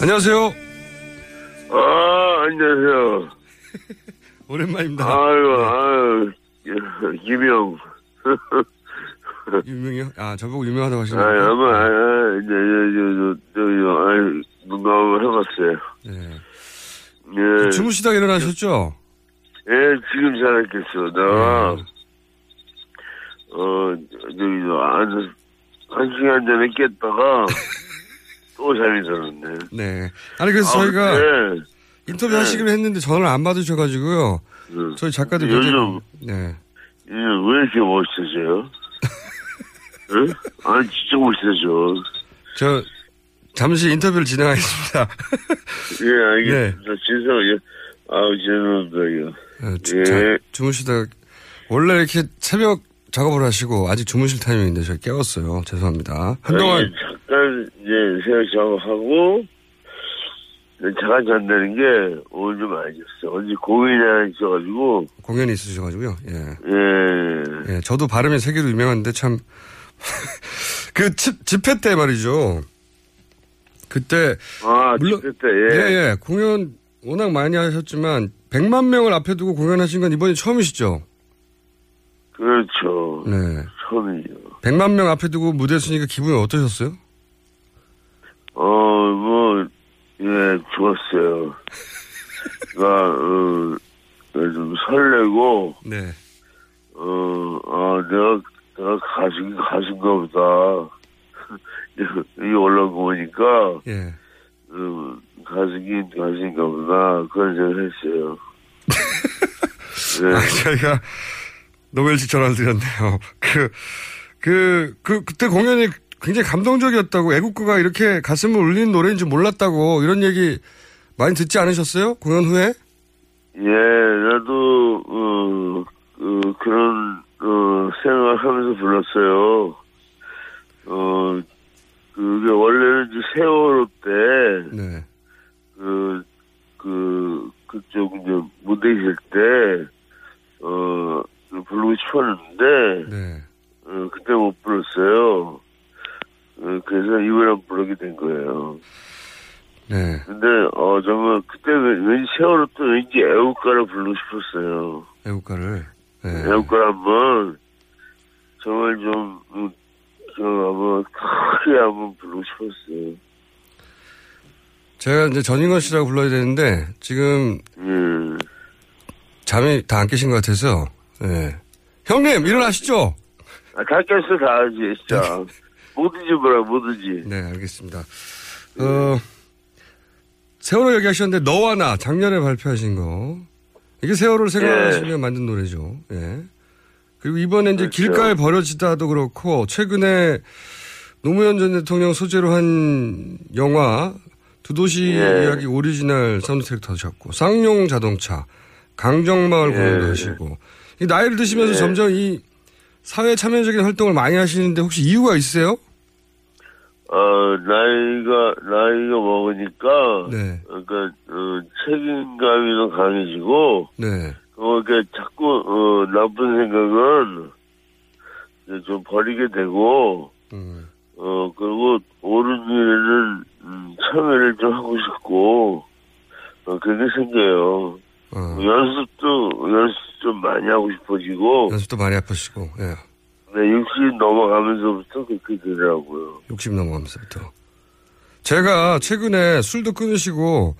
안녕하세요. 아, 안녕하세요. 오랜만입니다. 아유, 아유, 김영. 유명해요? 아, 저보고 유명하다고 아, 하시는 아마, 아, 아, 이제, 저, 저, 저, 저, 아유, 눈 감을 해봤어요. 네. 예. 주무시다가 일어나셨죠? 예, 지금 잘 했겠어. 내가, 네. 어, 저기, 저, 한, 한 시간 전에 깼다가, 또 잠이 들었네. 네. 아니, 그래서 아, 저희가 네. 인터뷰 하시기로 했는데 전화를 안 받으셔가지고요. 저희 작가들 요즘, 굉장히- 네. 이게 왜 이렇게 멋있어져요? 응? 아니, 진짜 멋있어져. 저, 잠시 인터뷰를 진행하겠습니다. 예, 알겠습니다. 진성, 예. 아우, 죄송합니다. 어, 주, 예. 자, 주무시다 원래 이렇게 새벽 작업을 하시고 아직 주무실 타이밍인데 저희 깨웠어요. 죄송합니다. 한동안 아니, 잠깐, 이제, 새벽 작업하고, 잠깐 잔다는 게, 오늘 좀 알겠어. 언제 공연이 하나 있어가지고, 공연이 있으셔가지고요. 예. 예. 예, 저도 발음이 세계로 유명한데 참, 그 집, 집회 때 말이죠. 그때. 아, 물론, 집회 때, 예. 예, 예. 공연 워낙 많이 하셨지만, 100만 명을 앞에 두고 공연하신 건 이번이 처음이시죠? 그렇죠. 네. 처음이죠. 100만 명 앞에 두고 무대 쓰니까 기분이 어떠셨어요? 어, 뭐, 예, 좋았어요. 나, 어, 좀 설레고, 네. 어, 아, 내가, 내가 가수긴 가수인가 보다. 여기 올라온 거 보니까, 예. 어, 가수긴 가수인가 보다. 그런 생각을 했어요. 네. 아, 저희가 일찍 전화를 드렸네요. 그, 그, 그, 그때 공연이 굉장히 감동적이었다고 애국가가 이렇게 가슴을 울리는 노래인 줄 몰랐다고 이런 얘기 많이 듣지 않으셨어요? 공연 후에? 예, 나도, 어, 어, 그런, 어, 생각을 하면서 불렀어요. 어, 그게 원래는 이제 세월호 때, 네. 그, 그, 그쪽 이제 무대 있을 때, 어, 부르고 싶었는데, 네. 어, 그때 못 불렀어요. 어, 그래서 이번에 부르게 된 거예요. 네. 근데, 어, 정말, 그때 왠- 왠지 세월호 또 왠지 애국가를 부르고 싶었어요. 애국가를. 네. 애국가를 한번, 정말 좀, 음, 좀 한번 크게 한번 부르고 싶었어요. 제가 이제 전인권 씨라고 불러야 되는데, 지금, 음. 잠이 다 안 깨신 것 같아서, 예. 형님, 일어나시죠? 아, 다 깼어, 다 하지, 진짜. 뭐든지 뭐라, 뭐든지. 네, 알겠습니다. 어, 세월호 얘기하셨는데, 너와 나, 작년에 발표하신 거. 이게 세월호를 생각하시면 만든 노래죠. 예. 그리고 이번에 이제 그렇죠. 길가에 버려지다도 그렇고, 최근에 노무현 전 대통령 소재로 한 영화, 두 도시 예. 이야기 오리지널 사운드 트랙도 하셨고, 쌍용 자동차, 강정마을 예. 공연도 하시고, 이 나이를 드시면서 예. 점점 이 사회 참여적인 활동을 많이 하시는데 혹시 이유가 있으세요? 어, 나이가, 나이가 먹으니까, 네. 그러니까, 어, 책임감이 더 강해지고, 네. 어, 그러니까 자꾸, 어, 나쁜 생각은, 좀 버리게 되고, 음. 어, 그리고 옳은 일에는, 음, 참여를 좀 하고 싶고, 어, 그게 생겨요. 어. 연습도, 연습 좀 많이 하고 싶어지고, 연습도 많이 아프시고, 예. 네, 60 넘어가면서부터 그렇게 되더라고요. 60 넘어가면서부터. 제가 최근에 술도 끊으시고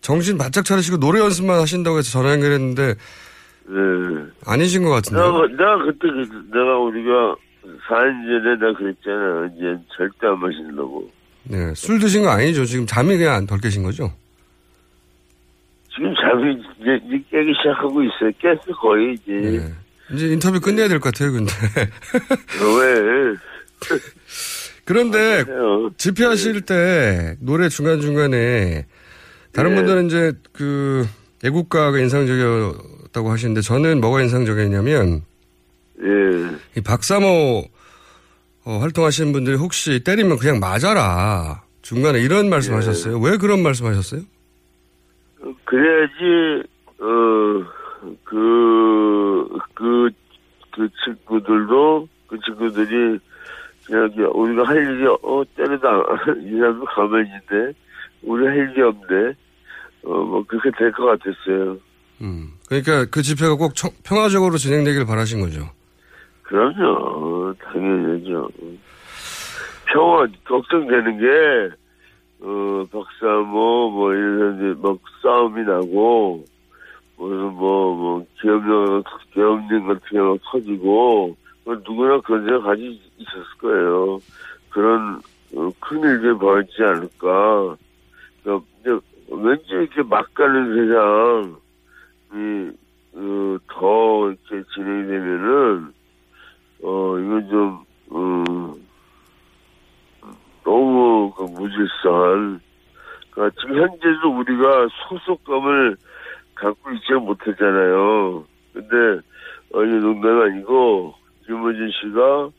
정신 바짝 차리시고 노래 연습만 하신다고 해서 전화 연결했는데 네. 아니신 것 같은데. 내가, 내가 그때, 그- 내가 우리가 4년 전에 내가 그랬잖아. 이제 절대 안 마신다고. 네, 술 드신 거 아니죠? 지금 잠이 그냥 안덜 깨신 거죠? 지금 잠이 이제, 이제 깨기 시작하고 있어요. 깼어, 거의 이제. 네. 이제 인터뷰 끝내야 될 것 같아요, 근데. 왜? 그런데 집회하실 때 노래 중간중간에 다른 네. 분들은 이제 그 애국가가 인상적이었다고 하시는데 저는 뭐가 인상적이었냐면 예. 이 박사모 어, 활동하시는 분들이 혹시 때리면 그냥 맞아라. 중간에 이런 말씀 예. 하셨어요. 왜 그런 말씀 하셨어요? 그래야지, 어, 그, 그, 그 친구들도, 그 친구들이, 그냥, 우리가 할 일이, 어, 때려다, 이 사람도 가만히 있네. 우리 할 일이 없네. 어, 뭐, 그렇게 될 것 같았어요. 음. 그러니까 그 집회가 꼭 청- 평화적으로 진행되길 바라신 거죠. 그럼요. 당연하죠. 평화, 걱정되는 게, 어, 박사모, 뭐, 이런, 막 싸움이 나고, 무슨 뭐, 뭐, 기업령, 기업령 같은 게막 터지고, 뭐 누구나 그런 생각 가지고 있었을 거예요. 그런, 어, 큰 일들이 벌어지지 않을까. 그러니까 왠지 이렇게 막 가는 세상이, 어, 더 이렇게 진행이 되면은, 어, 이건 좀, 음, 너무 그 무질서한, 그러니까 지금 현재도 우리가 소속감을 갖고 있지 못했잖아요. 근데, 어, 이 농담이 아니고, 김호진 씨가,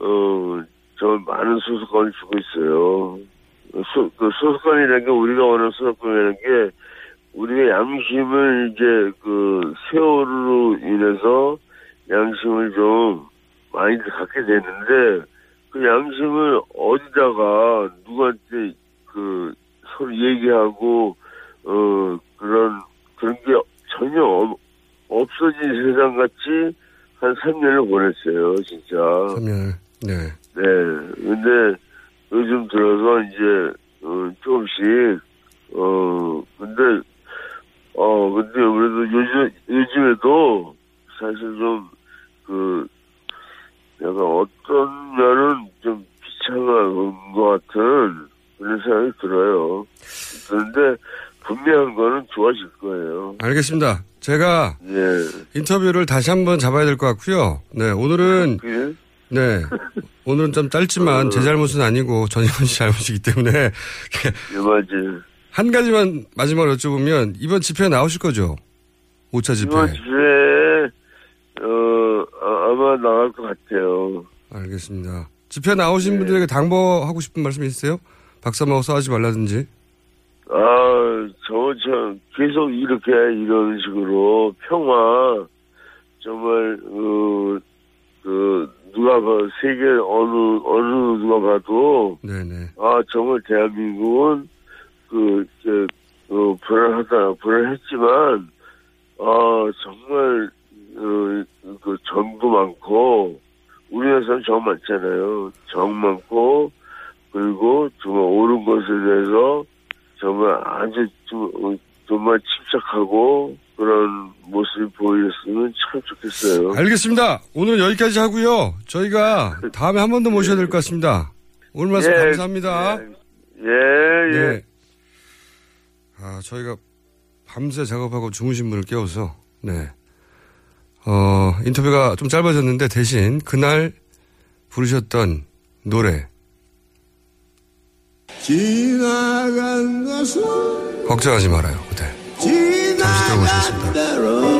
어, 저 많은 소속감을 주고 있어요. 소, 그 소속감이라는 게 우리가 원하는 소속감이라는 게, 우리가 양심을 이제 그 세월로 인해서 양심을 좀 많이들 갖게 되는데 그 양심을 어디다가 누구한테 그 서로 얘기하고 어 그런 그런 게 전혀 없- 없어진 세상 같이 한 3년을 보냈어요 진짜 3년. 네. 네 근데 요즘 들어서 이제 어, 조금씩 어 근데 어 근데 그래도 요즘 요즘에도 사실 좀 그 약간 어떤 면은 좀 비참한 것 같은 그런 생각이 들어요. 그런데 분명한 거는 좋아질 거예요. 알겠습니다. 제가 예. 인터뷰를 다시 한번 잡아야 될 것 같고요. 네, 오늘은 그게 네. 오늘은 좀 짧지만 제 잘못은 아니고 전희원 씨 잘못이기 때문에 예, 맞아요. 한 가지만 마지막으로 여쭤보면 이번 집회 나오실 거죠? 5차 집회. 이번 주에 어 아, 아마 나갈 것 같아요. 알겠습니다. 집회 나오신 분들에게 당부하고 싶은 말씀 있으세요? 박사 먹어서 하지 말라든지. 아, 저, 저, 계속 이렇게 이런 식으로 평화, 정말, 그, 그, 누가 봐, 세계 어느, 어느 누가 봐도, 네네. 아, 정말 대한민국은, 그, 그, 어, 불안하다, 불안했지만, 아, 정말, 어, 그, 정도 많고, 우리나라에서는 정 많잖아요. 정 많고, 그리고 정말 옳은 것에 대해서 정말 아주 좀, 어, 정말 침착하고 그런 모습이 보였으면 참 좋겠어요. 알겠습니다. 오늘 여기까지 하고요. 저희가 다음에 한 번 더 모셔야 될 것 같습니다. 오늘 말씀 예, 감사합니다. 예, 예. 네. 아, 저희가 밤새 작업하고 주무신 분을 깨워서, 네. 어, 인터뷰가 좀 짧아졌는데 대신 그날 부르셨던 노래, 지나간 것은 걱정하지 말아요, 그대. 잠시 들어보시겠습니다.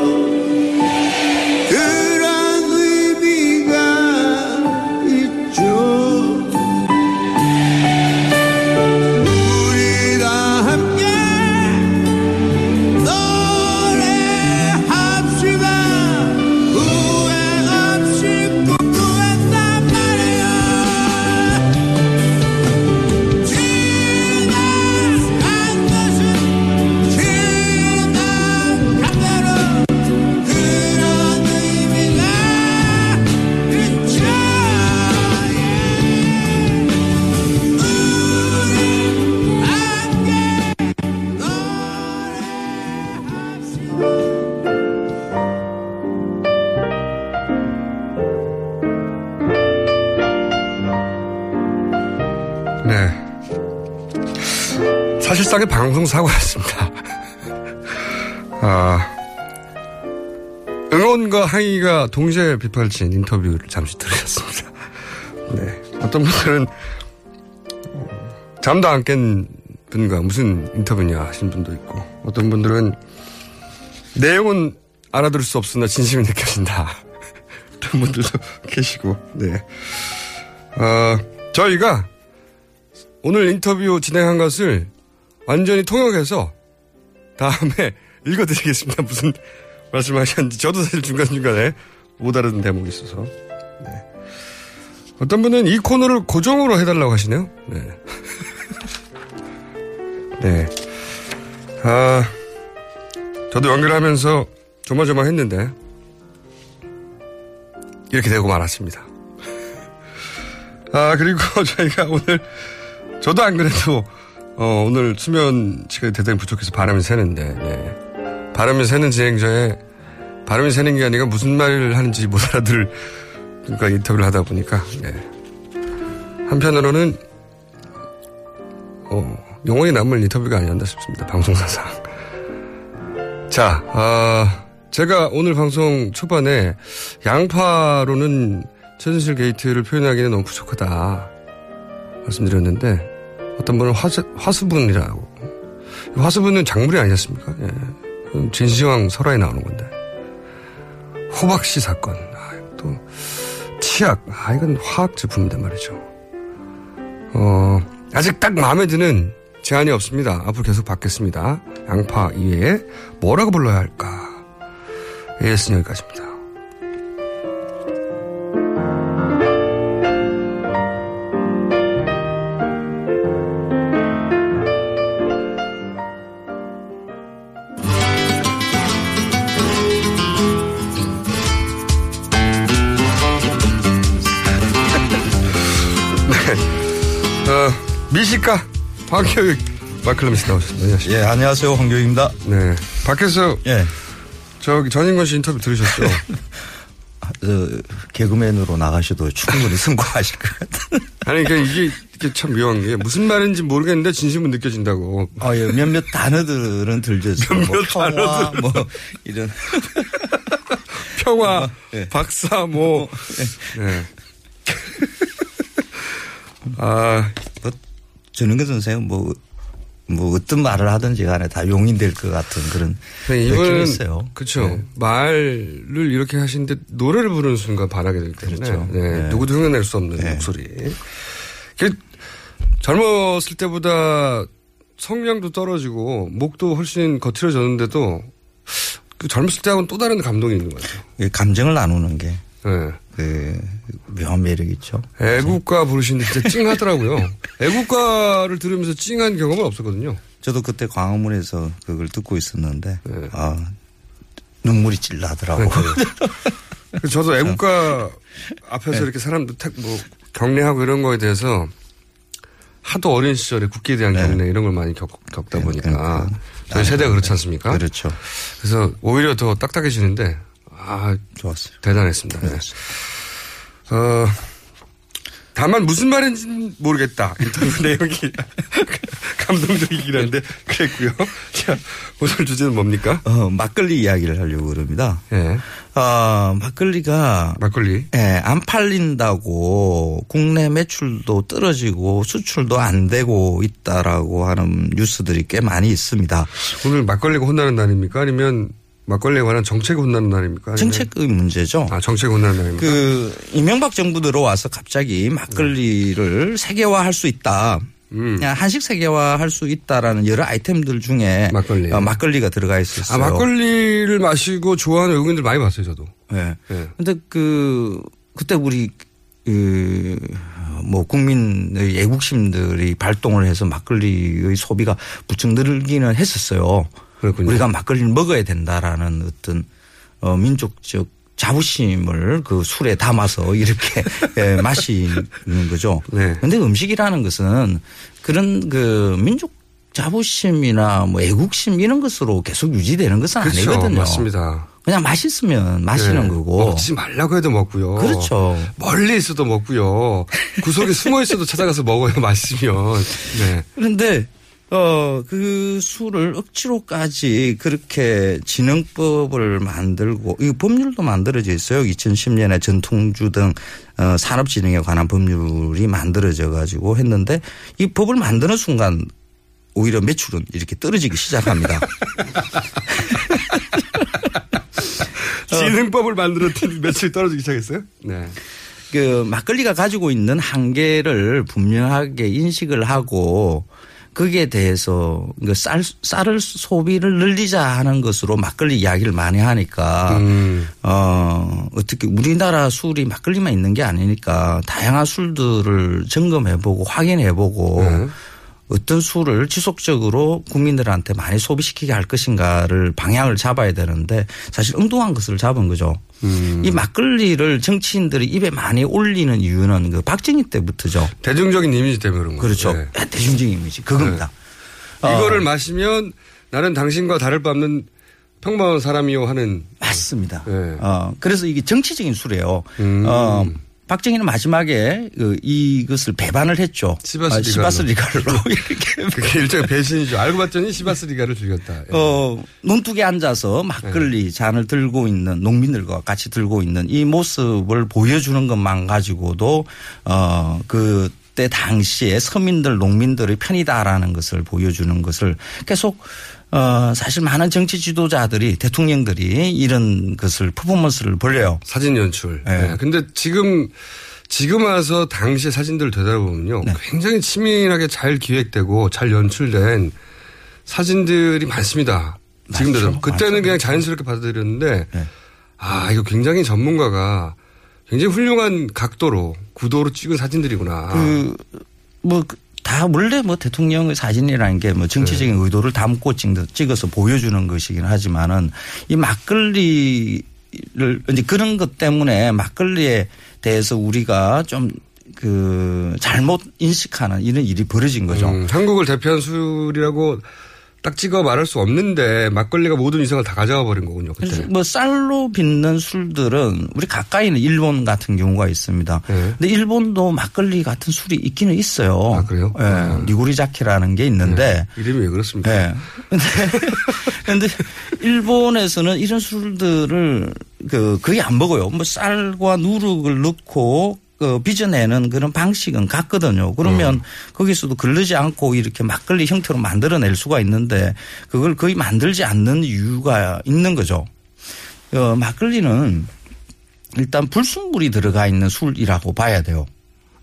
방송 사고였습니다. 아, 응원과 항의가 동시에 빗발친 인터뷰를 잠시 들으셨습니다. 네. 어떤 분들은 어, 잠도 안 깬 분과 무슨 인터뷰냐 하신 분도 있고 어떤 분들은 내용은 알아들을 수 없으나 진심이 느껴진다. 그런 분들도 계시고, 네. 어, 저희가 오늘 인터뷰 진행한 것을 완전히 통역해서 다음에 읽어드리겠습니다. 무슨 말씀하셨는지 저도 사실 중간중간에 못 알아듣는 대목이 있어서. 네. 어떤 분은 이 코너를 고정으로 해달라고 하시네요. 네. 네. 아, 저도 연결하면서 조마조마 했는데 이렇게 되고 말았습니다. 아, 그리고 저희가 오늘 저도 안 그래도 어, 오늘 수면 시간이 대단히 부족해서 바람이 새는데 네. 바람이 새는 진행자에 바람이 새는 게 아니라 무슨 말을 하는지 못 알아들 그러니까 인터뷰를 하다 보니까 네. 한편으로는 어, 영원히 남을 인터뷰가 아니었나 싶습니다. 방송사상. 자, 아, 제가 오늘 방송 초반에 양파로는 최순실 게이트를 표현하기는 너무 부족하다 말씀드렸는데 어떤 분은 화수, 화수분이라고 화수분은 작물이 아니었습니까? 예. 진시황 설화에 나오는 건데 호박씨 사건 아, 또 치약 아 이건 화학 제품인데 말이죠. 어 아직 딱 마음에 드는 제안이 없습니다. 앞으로 계속 받겠습니다. 양파 이외에 뭐라고 불러야 할까? AS 여기까지입니다. 네. 어, 미식가 황교익 마클럼스 나오셨습니다. 안녕하세요. 예, 안녕하세요. 황교익입니다. 네. 밖에서 예. 저기 전인권 씨 인터뷰 들으셨죠? 저, 개그맨으로 나가셔도 충분히 승부하실 것 같은. 아니, 그러니까 이게, 이게 참 묘한 게 무슨 말인지 모르겠는데 진심은 느껴진다고. 아, 예, 몇몇 단어들은 들죠. 몇몇 뭐 평화, 단어들. 뭐, 이런. 평화, 예. 박사, 뭐. 네. 아, 뭐, 전은근 선생 뭐, 뭐 어떤 말을 하든지 간에 다 용인될 것 같은 그런 느낌이 이거는 있어요. 그렇죠. 네. 말을 이렇게 하시는데 노래를 부르는 순간 반하게 되기 때문에 그렇죠. 네, 네. 누구도 흉내낼 수 없는 목소리. 그 젊었을 때보다 성량도 떨어지고 목도 훨씬 거칠어졌는데도 그 젊었을 때하고는 또 다른 감동이 있는 것 같아요. 이 감정을 나누는 게 네. 그 묘한 매력 있죠. 애국가 부르시는데 진짜 찡하더라고요. 애국가를 들으면서 찡한 경험은 없었거든요. 저도 그때 광화문에서 그걸 듣고 있었는데 네. 아 눈물이 찔나더라고. 그래서 저도 애국가 앞에서 네. 이렇게 사람들 택, 뭐, 경례하고 이런 거에 대해서 하도 어린 시절에 국기에 대한 경례 이런 걸 많이 겪, 겪다 보니까 저희 세대가 그렇지 않습니까? 네. 그렇죠. 그래서 오히려 더 딱딱해지는데 아 좋았어요. 대단했습니다. 네. 어, 다만 무슨 말인지는 모르겠다. 인터뷰 내용이 감동적이긴 한데 그랬고요. 자, 오늘 주제는 뭡니까? 어, 막걸리 이야기를 하려고 그럽니다. 예. 어, 막걸리가 막걸리 예, 안 팔린다고 국내 매출도 떨어지고 수출도 안 되고 있다라고 하는 뉴스들이 꽤 많이 있습니다. 오늘 막걸리가 혼나는 날입니까? 아니면 막걸리에 관한 정책이 혼나는 날입니까? 아니면- 정책의 문제죠. 아, 정책이 혼나는 날입니까? 그 이명박 정부 들어와서 갑자기 막걸리를 세계화 할 수 있다. 음. 한식 세계화 할 수 있다라는 여러 아이템들 중에 막걸리. 어, 막걸리가 들어가 있었어요. 아, 막걸리를 마시고 좋아하는 외국인들 많이 봤어요, 저도. 네. 네. 근데 그 그때 우리 그 뭐 국민의 애국심들이 발동을 해서 막걸리의 소비가 부쩍 늘기는 했었어요. 그렇군요. 우리가 막걸리를 먹어야 된다라는 어떤 어 민족적 자부심을 그 술에 담아서 이렇게 예, 마시는 거죠. 네. 근데 음식이라는 것은 그런 그 민족 자부심이나 뭐 애국심 이런 것으로 계속 유지되는 것은 그렇죠. 아니거든요. 맞습니다. 그냥 맛있으면 마시는 네. 거고. 먹지 말라고 해도 먹고요. 그렇죠. 멀리 있어도 먹고요. 구석에 숨어 있어도 찾아가서 먹어요, 맛있으면. 네. 그런데 어, 그 술을 억지로까지 그렇게 진흥법을 만들고, 이 법률도 만들어져 있어요. 2010년에 전통주 등 어, 산업진흥에 관한 법률이 만들어져 가지고 했는데 이 법을 만드는 순간 오히려 매출은 이렇게 떨어지기 시작합니다. 진흥법을 만들었더니 며칠 떨어지기 시작했어요? 네. 그 막걸리가 가지고 있는 한계를 분명하게 인식을 하고 거기에 대해서 그 쌀, 쌀을 소비를 늘리자 하는 것으로 막걸리 이야기를 많이 하니까 음. 어 어떻게 우리나라 술이 막걸리만 있는 게 아니니까 다양한 술들을 점검해보고 확인해보고 네. 어떤 술을 지속적으로 국민들한테 많이 소비시키게 할 것인가를 방향을 잡아야 되는데 사실 엉뚱한 것을 잡은 거죠. 음. 이 막걸리를 정치인들이 입에 많이 올리는 이유는 그 박정희 때부터죠. 대중적인 이미지 때문에 그런 거죠. 그렇죠. 네. 대중적인 이미지 그겁니다. 이거를 어. 마시면 나는 당신과 다를 바 없는 평범한 사람이요 하는. 맞습니다. 네. 어, 그래서 이게 정치적인 술이에요. 음. 어, 박정희는 마지막에 그 이것을 배반을 했죠. 시바스 아, 리갈로. 이렇게. 그게 일종의 배신이죠. 알고 봤더니 시바스리가를 즐겼다. 예. 어, 논둑에 앉아서 막걸리 잔을 들고 있는 농민들과 같이 들고 있는 이 모습을 보여주는 것만 가지고도 어, 그 때 당시에 서민들, 농민들의 편이다라는 것을 보여주는 것을 계속 어, 사실 많은 정치 지도자들이 대통령들이 이런 것을 퍼포먼스를 벌려요. 사진 연출. 네. 네. 근데 지금 지금 와서 당시의 사진들을 되돌아보면요. 네. 굉장히 치밀하게 잘 기획되고 잘 연출된 사진들이 많습니다. 지금. 되도 그때는 많죠. 그냥 자연스럽게 받아들였는데 네. 아 이거 굉장히 전문가가 굉장히 훌륭한 각도로 구도로 찍은 사진들이구나. 그, 뭐, 그, 다 원래 뭐 대통령의 사진이라는 게 뭐 정치적인 의도를 담고 찍- 찍어서 보여주는 것이긴 하지만은 이 막걸리를 이제 그런 것 때문에 막걸리에 대해서 우리가 좀그 잘못 인식하는 이런 일이 벌어진 거죠. 음, 한국을 대표한 술이라고 딱 찍어 말할 수 없는데 막걸리가 모든 위상을 다 가져가 버린 거군요. 그때. 뭐 쌀로 빚는 술들은 우리 가까이는 일본 같은 경우가 있습니다. 네. 근데 일본도 막걸리 같은 술이 있기는 있어요. 아, 그래요? 예. 니고리자키라는 게 있는데 이름이 왜 그렇습니까? 예. 근데, 근데 일본에서는 이런 술들을 그 거의 안 먹어요. 뭐 쌀과 누룩을 넣고 그 빚어내는 그런 방식은 같거든요. 그러면 거기서도 걸르지 않고 이렇게 막걸리 형태로 만들어낼 수가 있는데 그걸 거의 만들지 않는 이유가 있는 거죠. 어, 막걸리는 일단 불순물이 들어가 있는 술이라고 봐야 돼요.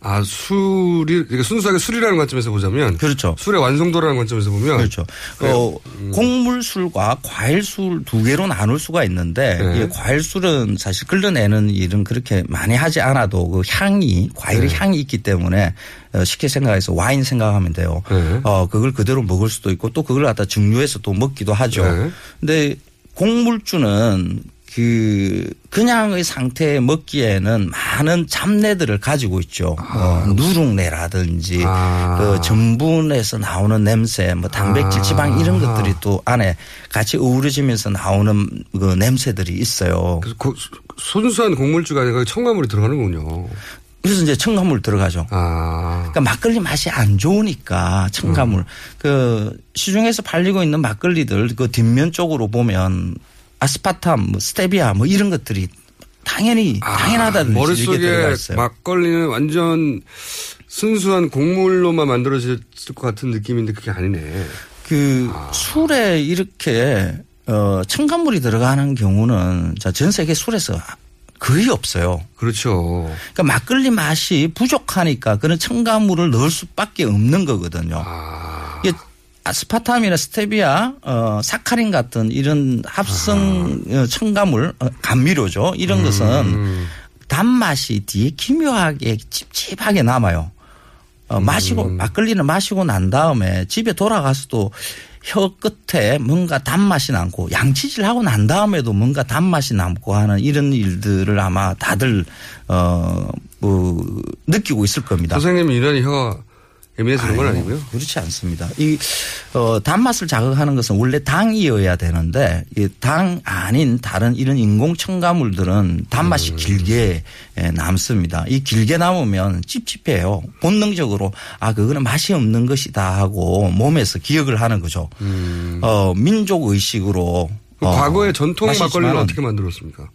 아, 술이, 그러니까 순수하게 술이라는 관점에서 보자면. 그렇죠. 술의 완성도라는 관점에서 보면. 그렇죠. 어, 곡물술과 과일술 두 개로 나눌 수가 있는데 네. 이 과일술은 사실 끌려내는 일은 그렇게 많이 하지 않아도 그 향이 과일의 네. 향이 있기 때문에 어, 쉽게 생각해서 와인 생각하면 돼요. 네. 어, 그걸 그대로 먹을 수도 있고 또 그걸 갖다 증류해서 또 먹기도 하죠. 네. 근데 곡물주는 그 그냥의 상태에 먹기에는 많은 잡내들을 가지고 있죠. 어, 누룩내라든지 그 전분에서 나오는 냄새, 뭐 단백질, 지방 이런 것들이 또 안에 같이 어우러지면서 나오는 그 냄새들이 있어요. 그래서 고- 순수한 곡물주가 아니라 첨가물이 들어가는군요. 그래서 이제 첨가물 들어가죠. 아. 그러니까 막걸리 맛이 안 좋으니까 첨가물. 음. 그 시중에서 팔리고 있는 막걸리들 그 뒷면 쪽으로 보면 아스파탐, 뭐 스테비아 뭐 이런 것들이 당연히 당연하다는 이게 들어가 머릿속에. 막걸리는 완전 순수한 곡물로만 만들어질 것 같은 느낌인데 그게 아니네. 그 술에 이렇게 어 첨가물이 들어가는 경우는 자, 전 세계 술에서 거의 없어요. 그렇죠. 그러니까 막걸리 맛이 부족하니까 그런 첨가물을 넣을 수밖에 없는 거거든요. 이게 아스파탐이나 스테비아, 어, 사카린 같은 이런 합성 어, 첨가물, 어, 감미료죠. 이런 것은 단맛이 뒤에 기묘하게 찝찝하게 남아요. 어, 마시고 막걸리는 마시고 난 다음에 집에 돌아가서도 혀 끝에 뭔가 단맛이 남고 양치질 하고 난 다음에도 뭔가 단맛이 남고 하는 이런 일들을 아마 다들 어뭐 느끼고 있을 겁니다. 선생님이 유난히 혀 가 예민해지는 건 아니고요. 그렇지 않습니다. 이, 어, 단맛을 자극하는 것은 원래 당이어야 되는데, 이당 아닌 다른 이런 인공 첨가물들은 단맛이 음. 길게 예, 남습니다. 이 길게 남으면 찝찝해요. 본능적으로, 아, 그거는 맛이 없는 것이다 하고 몸에서 기억을 하는 거죠. 어, 민족 의식으로. 음. 그 어, 과거의 전통 마시지만은 어떻게 만들었습니까?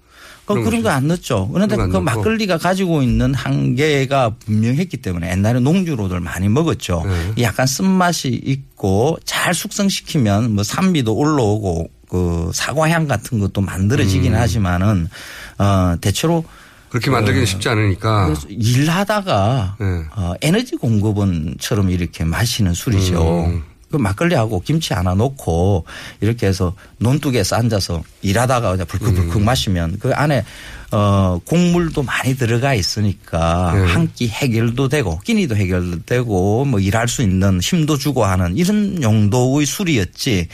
그 그런 거 안 넣었죠. 그런데 그런 그 넣고. 막걸리가 가지고 있는 한계가 분명했기 때문에 옛날에 농주로들 많이 먹었죠. 네. 약간 쓴맛이 있고 잘 숙성시키면 뭐 산미도 올라오고 그 사과향 같은 것도 만들어지긴 음. 하지만은 어 대체로 그렇게 만들기는 어, 쉽지 않으니까. 일하다가 네. 어, 에너지 공급원처럼 이렇게 마시는 술이죠. 음. 그 막걸리하고 김치 하나 넣고 이렇게 해서 논둑에서 앉아서 일하다가 그냥 음. 불컥불컥 마시면 그 안에 어 곡물도 많이 들어가 있으니까 네. 한끼 해결도 되고 끼니도 해결되고 뭐 일할 수 있는 힘도 주고 하는 이런 용도의 술이었지.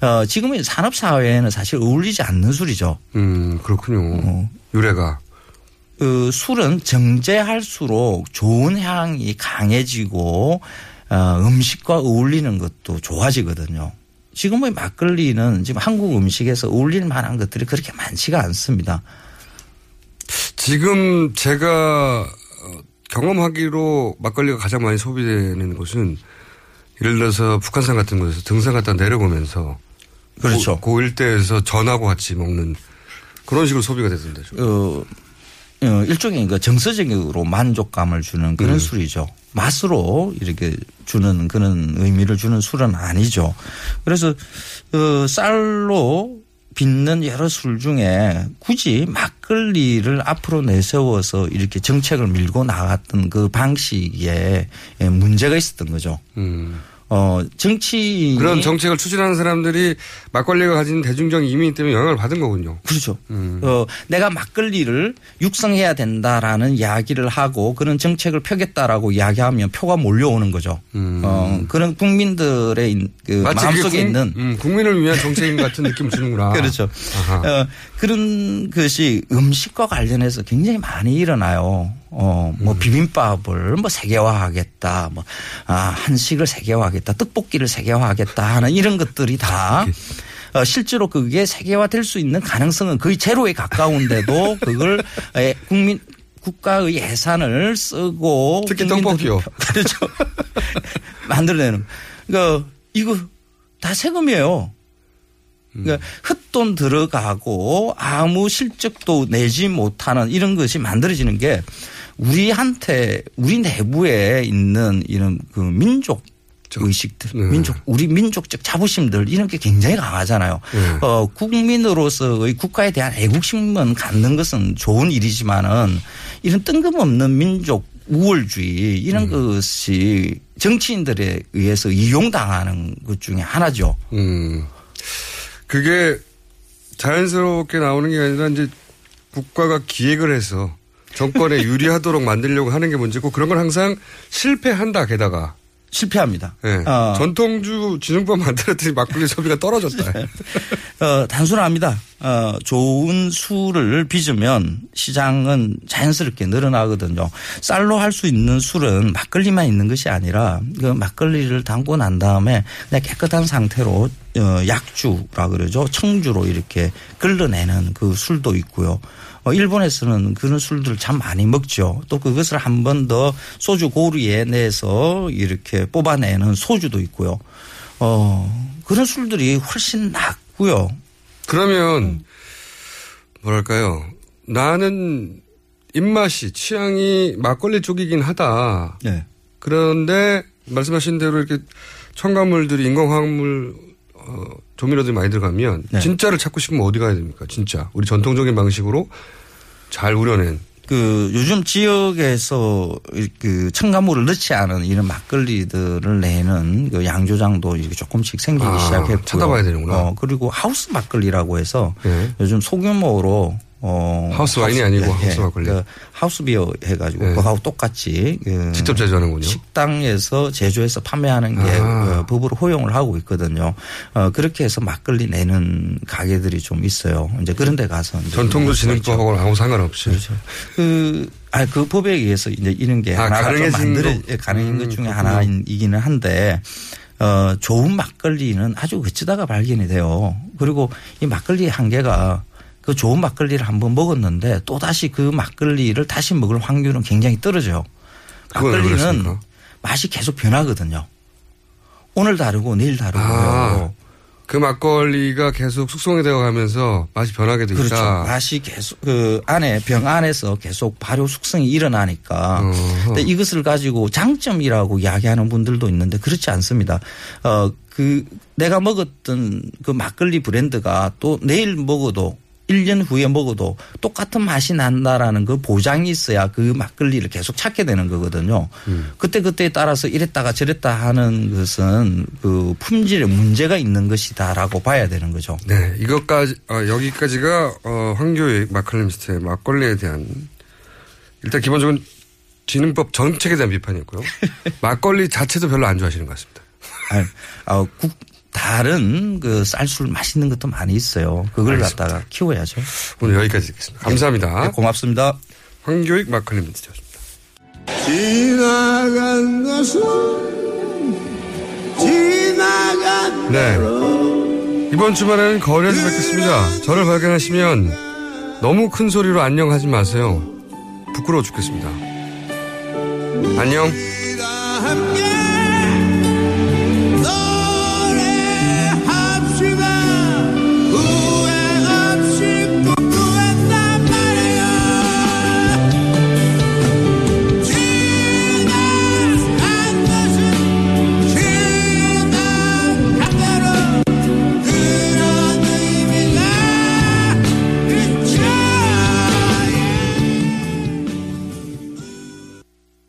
어 지금의 산업 사회에는 사실 어울리지 않는 술이죠. 음, 그렇군요. 유래가. 그 술은 정제할수록 좋은 향이 강해지고 어, 음식과 어울리는 것도 좋아지거든요. 지금의 막걸리는 지금 한국 음식에서 어울릴 만한 것들이 그렇게 많지가 않습니다. 지금 제가 어, 경험하기로 막걸리가 가장 많이 소비되는 곳은 예를 들어서 북한산 같은 곳에서 등산 갔다 내려보면서 그렇죠. 그, 그 일대에서 전하고 같이 먹는 그런 식으로 소비가 되던데. 어, 어, 일종의 그 정서적으로 만족감을 주는 그런 음. 술이죠. 맛으로 이렇게 주는 그런 의미를 주는 술은 아니죠. 그래서 그 쌀로 빚는 여러 술 중에 굳이 막걸리를 앞으로 내세워서 이렇게 정책을 밀고 나갔던 그 방식에 문제가 있었던 거죠. 음. 어, 정치 그런 정책을 추진하는 사람들이 막걸리가 가진 대중적 이민 때문에 영향을 받은 거군요. 그렇죠. 음. 어, 내가 막걸리를 육성해야 된다라는 이야기를 하고 그런 정책을 펴겠다라고 이야기하면 표가 몰려오는 거죠. 어, 그런 국민들의 인- 그 음. 마음속에 국- 있는 음, 국민을 위한 정책인 같은 느낌 주는구나. 그렇죠. 아하. 어, 그런 것이 음식과 관련해서 굉장히 많이 일어나요. 어, 음. 뭐 비빔밥을 뭐 세계화하겠다, 뭐, 아, 한식을 세계화하겠다, 떡볶이를 세계화하겠다 하는 이런 것들이 다 어, 실제로 그게 세계화 될 수 있는 가능성은 거의 제로에 가까운데도 그걸 에, 국민, 국가의 예산을 쓰고 특히 떡볶이요. 그렇죠. 만들어내는. 그러니까 이거 다 세금이에요. 그러니까 헛돈 들어가고 아무 실적도 내지 못하는 이런 것이 만들어지는 게 우리한테 우리 내부에 있는 이런 그 민족 의식들, 민족 우리 민족적 자부심들 이런 게 굉장히 강하잖아요. 어, 국민으로서의 국가에 대한 애국심은 갖는 것은 좋은 일이지만은 이런 뜬금없는 민족 우월주의 이런 것이 정치인들에 의해서 이용당하는 것 중에 하나죠. 음. 그게 자연스럽게 나오는 게 아니라 이제 국가가 기획을 해서 정권에 유리하도록 만들려고 하는 게 문제고 그런 건 항상 실패한다 게다가 실패합니다. 네. 어. 전통주 진흥법 만들었더니 막걸리 소비가 떨어졌다. 어, 단순합니다. 어, 좋은 술을 빚으면 시장은 자연스럽게 늘어나거든요. 쌀로 할 수 있는 술은 막걸리만 있는 것이 아니라 그 막걸리를 담고 난 다음에 그냥 깨끗한 상태로 어, 약주라 그러죠. 청주로 이렇게 걸러내는 그 술도 있고요. 어, 일본에서는 그런 술들을 참 많이 먹죠. 또 그것을 한 번 더 소주 고루에 내서 이렇게 뽑아내는 소주도 있고요. 어, 그런 술들이 훨씬 낫고요. 그러면 뭐랄까요? 나는 입맛이 취향이 막걸리 쪽이긴 하다. 네. 그런데 말씀하신 대로 이렇게 첨가물들이 인공화학물 어, 조미료들이 많이 들어가면 네. 진짜를 찾고 싶으면 어디 가야 됩니까? 진짜 우리 전통적인 방식으로 잘 우려낸 그 요즘 지역에서 그 첨가물을 넣지 않은 이런 막걸리들을 내는 그 양조장도 이렇게 조금씩 생기기 아, 시작했고요. 찾아봐야 되는구나. 어, 그리고 하우스 막걸리라고 해서 네. 요즘 소규모로 어 하우스 와인이 아니고 하우스 막걸리. 그 하우스 비어 해가지고 네. 그하고 똑같이 그 직접 제조하는군요. 식당에서 제조해서 판매하는 게 아. 어, 법으로 허용을 하고 있거든요. 어, 그렇게 해서 막걸리 내는 가게들이 좀 있어요. 이제 그런 데 가서 전통도. 진흥법하고는 아무 상관없이. 그렇죠. 그, 아, 그 법에 의해서 이제 이런 게 아, 하나가 좀 가능해진 만들어, 거? 예, 가능한 것 음, 중에 그렇구나. 하나이기는 한데, 어, 좋은 막걸리는 아주 어쩌다가 발견이 돼요. 그리고 이 막걸리의 한계가 그 좋은 막걸리를 한번 먹었는데 또 다시 그 막걸리를 다시 먹을 확률은 굉장히 떨어져요. 막걸리는? 맛이 계속 변하거든요. 오늘 다르고 내일 다르고요. 아, 그 막걸리가 계속 숙성이 되어 가면서 맛이 변하게 되다. 그렇죠. 맛이 계속 그 안에 병 안에서 계속 발효 숙성이 일어나니까. 근데 이것을 가지고 장점이라고 이야기하는 분들도 있는데 그렇지 않습니다. 어 그 내가 먹었던 그 막걸리 브랜드가 또 내일 먹어도 1년 후에 먹어도 똑같은 맛이 난다라는 그 보장이 있어야 그 막걸리를 계속 찾게 되는 거거든요. 그때그때에 따라서 이랬다가 저랬다 하는 것은 그 품질에 문제가 있는 것이다라고 봐야 되는 거죠. 네, 이것까지 어, 여기까지가 어, 황교익 마칼림스트의 막걸리에 대한 일단 기본적으로 진흥법 정책에 대한 비판이었고요. 막걸리 자체도 별로 안 좋아하시는 것 같습니다. 아니, 아, 국, 다른 그 쌀술 맛있는 것도 많이 있어요. 그걸 알겠습니다. 갖다가 키워야죠. 오늘 여기까지 듣겠습니다. 감사합니다. 네, 고맙습니다. 황교익 마칼림스트였습니다. 지나간 것은 지나간 네. 이번 주말에는 거리에서 뵙겠습니다. 저를 발견하시면 너무 큰 소리로 안녕하지 마세요. 부끄러워 죽겠습니다. 안녕. 함께